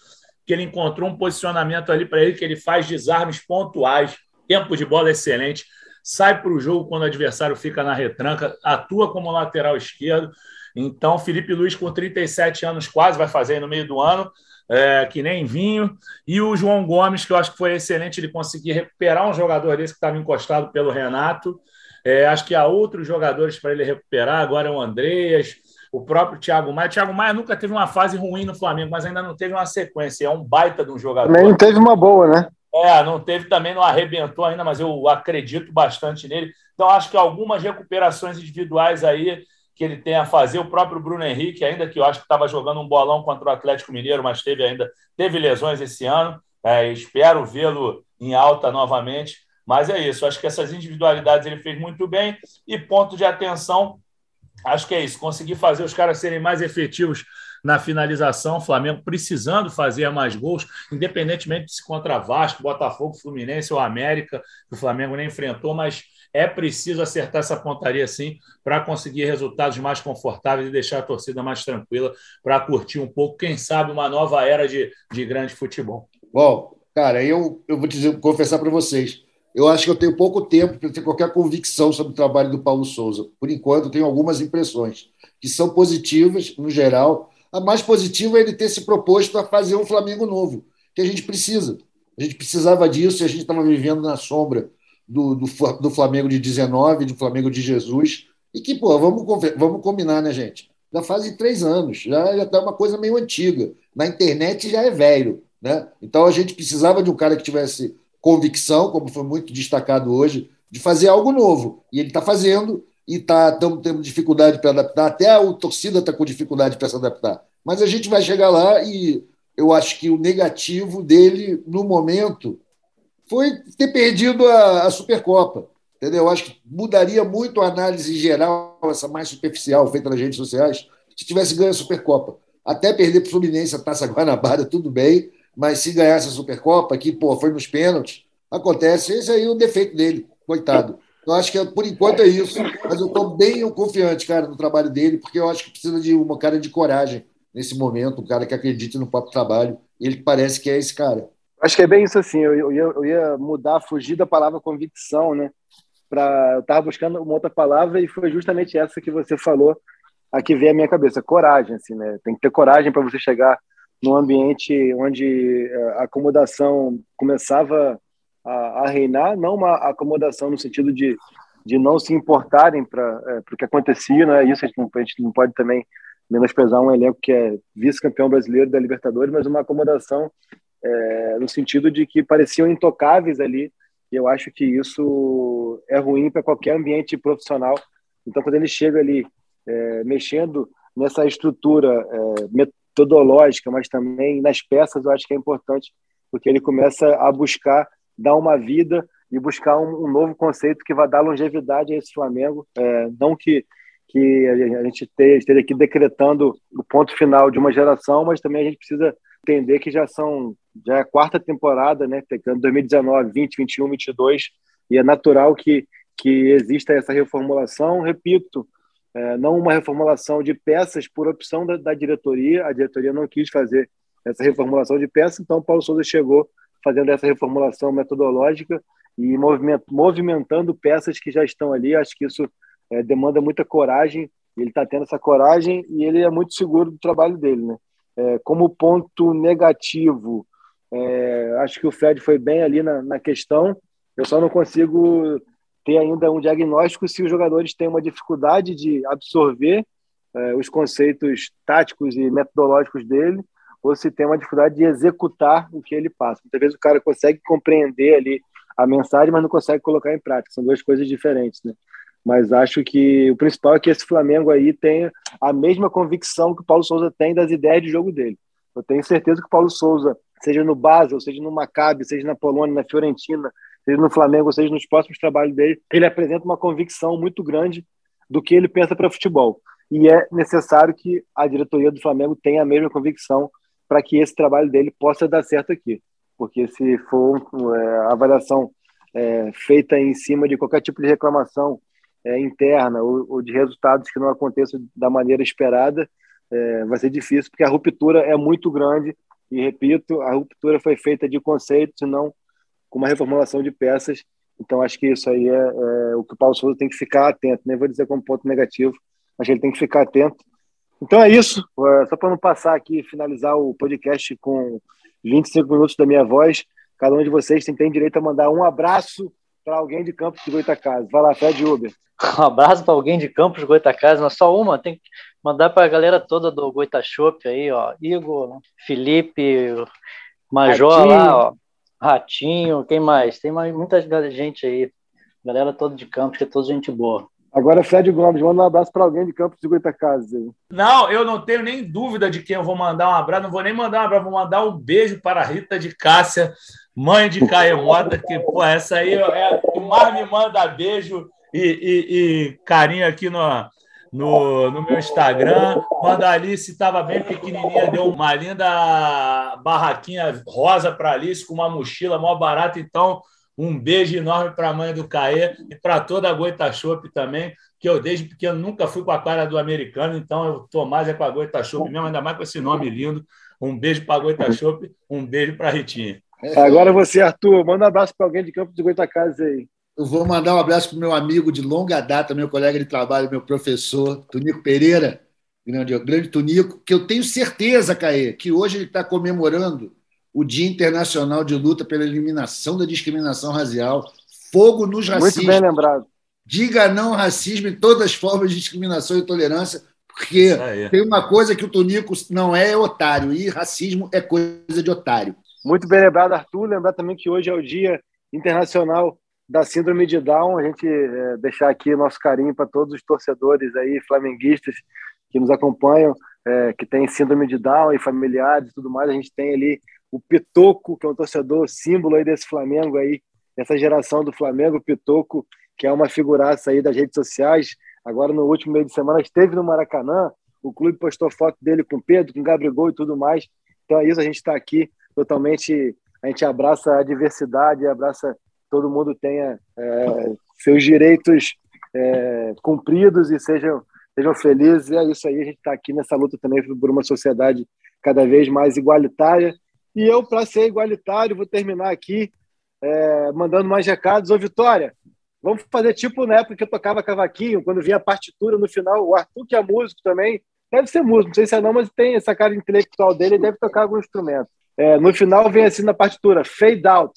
que ele encontrou um posicionamento ali para ele que ele faz desarmes pontuais, tempo de bola excelente sai para o jogo quando o adversário fica na retranca, atua como lateral esquerdo. Então, Felipe Luiz, com 37 anos, quase vai fazer no meio do ano, é, que nem vinho. E o João Gomes, que eu acho que foi excelente ele conseguir recuperar um jogador desse que estava encostado pelo Renato. É, acho que há outros jogadores para ele recuperar, agora é o Andreas, o próprio Thiago Maia. Thiago Maia nunca teve uma fase ruim no Flamengo, mas ainda não teve uma sequência. É um baita de um jogador. Também não teve uma boa, né? É, não teve também, não arrebentou ainda, mas eu acredito bastante nele. Então, acho que algumas recuperações individuais aí que ele tem a fazer, o próprio Bruno Henrique, ainda que eu acho que estava jogando um bolão contra o Atlético Mineiro, mas teve ainda teve lesões esse ano. É, espero vê-lo em alta novamente. Mas é isso, acho que essas individualidades ele fez muito bem. E ponto de atenção, acho que é isso, conseguir fazer os caras serem mais efetivos na finalização, o Flamengo precisando fazer mais gols, independentemente de se contra Vasco, Botafogo, Fluminense ou América, que o Flamengo nem enfrentou, mas é preciso acertar essa pontaria sim para conseguir resultados mais confortáveis e deixar a torcida mais tranquila para curtir um pouco, quem sabe, uma nova era de, de grande futebol. Bom, cara, eu, eu vou dizer, confessar para vocês. Eu acho que eu tenho pouco tempo para ter qualquer convicção sobre o trabalho do Paulo Souza. Por enquanto, tenho algumas impressões que são positivas, no geral, a mais positiva é ele ter se proposto a fazer um Flamengo novo, que a gente precisa. A gente precisava disso e a gente estava vivendo na sombra do, do, do, Flamengo de 19, do Flamengo de Jesus. E que, pô, vamos, vamos combinar, né, gente? Já faz três anos, já está uma coisa meio antiga. Na internet já é velho. Né? Então a gente precisava de um cara que tivesse convicção, como foi muito destacado hoje, de fazer algo novo. E ele está fazendo, e está tendo dificuldade para adaptar, até a torcida está com dificuldade para se adaptar. Mas a gente vai chegar lá e eu acho que o negativo dele, no momento, foi ter perdido a, a Supercopa. Entendeu? Eu acho que mudaria muito a análise geral, essa mais superficial feita nas redes sociais, se tivesse ganho a Supercopa. Até perder para o Fluminense a Taça Guanabara, tudo bem, mas se ganhasse a Supercopa, que pô, foi nos pênaltis, acontece. Esse aí é o defeito dele, coitado. Eu acho que por enquanto é isso, mas eu estou bem confiante, cara, no trabalho dele, porque eu acho que precisa de uma cara de coragem nesse momento, um cara que acredite no próprio trabalho. Ele parece que é esse cara. Acho que é bem isso assim. Eu, eu, ia, mudar, fugir da palavra convicção, né? Pra, eu estava buscando uma outra palavra e foi justamente essa que você falou aqui veio a minha cabeça, coragem, assim, né? Tem que ter coragem para você chegar num ambiente onde eh, a acomodação começava a, a, reinar, não uma acomodação no sentido de, de não se importarem para é, o que acontecia, não é isso, a gente não, a gente não pode também menosprezar um elenco que é vice-campeão brasileiro da Libertadores, mas uma acomodação é, no sentido de que pareciam intocáveis ali, e eu acho que isso é ruim para qualquer ambiente profissional. Então, quando ele chega ali é, mexendo nessa estrutura é, metodológica, mas também nas peças, eu acho que é importante, porque ele começa a buscar dar uma vida e buscar um, um novo conceito que vai dar longevidade a esse Flamengo. É, não que, que a gente esteja aqui decretando o ponto final de uma geração, mas também a gente precisa entender que já são já é a quarta temporada, né? 2019, 20, 21, 22, e é natural que, que exista essa reformulação. Repito, é, não uma reformulação de peças por opção da, da, diretoria, a diretoria não quis fazer essa reformulação de peças, então Paulo Souza chegou fazendo essa reformulação metodológica e movimentando peças que já estão ali. Acho que isso é, demanda muita coragem. Ele está tendo essa coragem e ele é muito seguro do trabalho dele. Né? É, como ponto negativo, é, acho que o Fred foi bem ali na, na questão. Eu só não consigo ter ainda um diagnóstico se os jogadores têm uma dificuldade de absorver é, os conceitos táticos e metodológicos dele ou se tem uma dificuldade de executar o que ele passa. Muitas vezes o cara consegue compreender ali a mensagem, mas não consegue colocar em prática. São duas coisas diferentes, né? Mas acho que o principal é que esse Flamengo aí tenha a mesma convicção que o Paulo Souza tem das ideias de jogo dele. Eu tenho certeza que o Paulo Souza, seja no Basel, seja no Maccabi, seja na Polônia, na Fiorentina, seja no Flamengo, seja nos próximos trabalhos dele, ele apresenta uma convicção muito grande do que ele pensa para futebol. E é necessário que a diretoria do Flamengo tenha a mesma convicção para que esse trabalho dele possa dar certo aqui. Porque se for é, avaliação é, feita em cima de qualquer tipo de reclamação é, interna ou, ou, de resultados que não aconteçam da maneira esperada, é, vai ser difícil, porque a ruptura é muito grande. E repito, a ruptura foi feita de conceitos, não com uma reformulação de peças. Então, acho que isso aí é, é o que o Paulo Souza tem que ficar atento. Nem vou dizer como ponto negativo, mas ele tem que ficar atento então é isso. É, só para não passar aqui finalizar o podcast com 25 minutos da minha voz, cada um de vocês tem direito a mandar um abraço para alguém de Campos de Goitacazes. Vai lá, Fred Uber. Um abraço para alguém de Campos de Goitacazes, mas só uma, tem que mandar para a galera toda do Goitachop aí, ó. Igor, Felipe, Major lá, ó. Ratinho, quem mais? Tem mais, muita gente aí. Galera toda de Campos, que é toda gente boa. Agora, Fred Gomes, manda um abraço para alguém de Campos de Goitacazes aí. Não, eu não tenho nem dúvida de quem eu vou mandar um abraço, não vou nem mandar um abraço, vou mandar um beijo para a Rita de Cássia, mãe de Caemota, que, pô, essa aí é a que mais me manda beijo e, e, e carinho aqui no, no, no meu Instagram. Quando a Alice estava bem pequenininha, deu uma linda barraquinha rosa para Alice com uma mochila mó barata, então um beijo enorme para a mãe do Caê e para toda a Goita Shop também, que eu desde pequeno nunca fui com a cara do americano, então eu tô mais é com a Goita Shop mesmo, ainda mais com esse nome lindo. Um beijo para a Goita Shop, um beijo para a Ritinha. Agora você, Arthur, manda um abraço para alguém de Campo de Goitacazes aí. Eu vou mandar um abraço para o meu amigo de longa data, meu colega de trabalho, meu professor, Tunico Pereira, grande, grande Tunico, que eu tenho certeza, Caê, que hoje ele está comemorando o Dia Internacional de Luta pela Eliminação da Discriminação Racial. Fogo nos racistas. Muito bem lembrado. Diga não ao racismo em todas as formas de discriminação e intolerância, porque tem uma coisa que o Tonico não é, é otário, e racismo é coisa de otário. Muito bem lembrado, Arthur. Lembrar também que hoje é o Dia Internacional da síndrome de Down, a gente é, deixar aqui nosso carinho para todos os torcedores aí, flamenguistas que nos acompanham, é, que tem síndrome de Down e familiares e tudo mais. A gente tem ali o Pitoco, que é um torcedor símbolo aí desse Flamengo aí, essa geração do Flamengo, Pitoco, que é uma figuraça aí das redes sociais. Agora, no último meio de semana, esteve no Maracanã, o clube postou foto dele com Pedro, com Gabriel e tudo mais. Então é isso, a gente está aqui totalmente. A gente abraça a diversidade, abraça todo mundo tenha é, seus direitos é, cumpridos e sejam, sejam felizes. E é isso aí, a gente está aqui nessa luta também por uma sociedade cada vez mais igualitária. E eu, para ser igualitário, vou terminar aqui é, mandando mais recados. Ô, Vitória, vamos fazer tipo na época que eu tocava cavaquinho, quando vinha a partitura no final. O Arthur, que é músico também, deve ser músico, não sei se é não, mas tem essa cara intelectual dele, ele deve tocar algum instrumento. É, no final vem assim na partitura, fade out.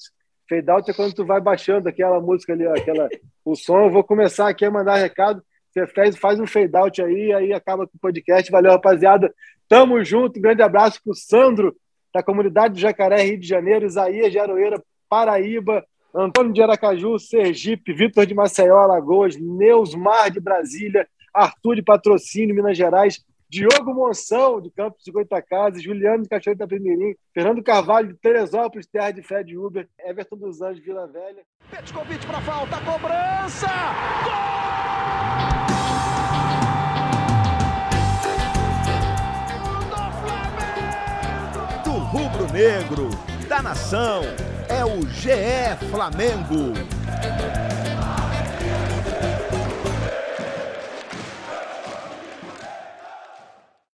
Fade out é quando tu vai baixando aquela música ali, aquela, o som. Eu vou começar aqui a mandar recado. Você faz, faz um fade out aí, aí acaba com o podcast. Valeu, rapaziada. Tamo junto. Grande abraço pro Sandro, da comunidade do Jacaré, Rio de Janeiro, Isaías de Aroeira, Paraíba, Antônio de Aracaju, Sergipe, Vitor de Maceió, Alagoas, Neusmar de Brasília, Arthur de Patrocínio, Minas Gerais, Diogo Monção, de Campos de Goitacazes, Juliano de Cachoeira da Primeirinho, Fernando Carvalho, de Teresópolis, Terra de de Uber, Everton dos Anjos, Vila Velha. Convite para falta, cobrança! Gol! Do rubro-negro, da nação, é o GE Flamengo.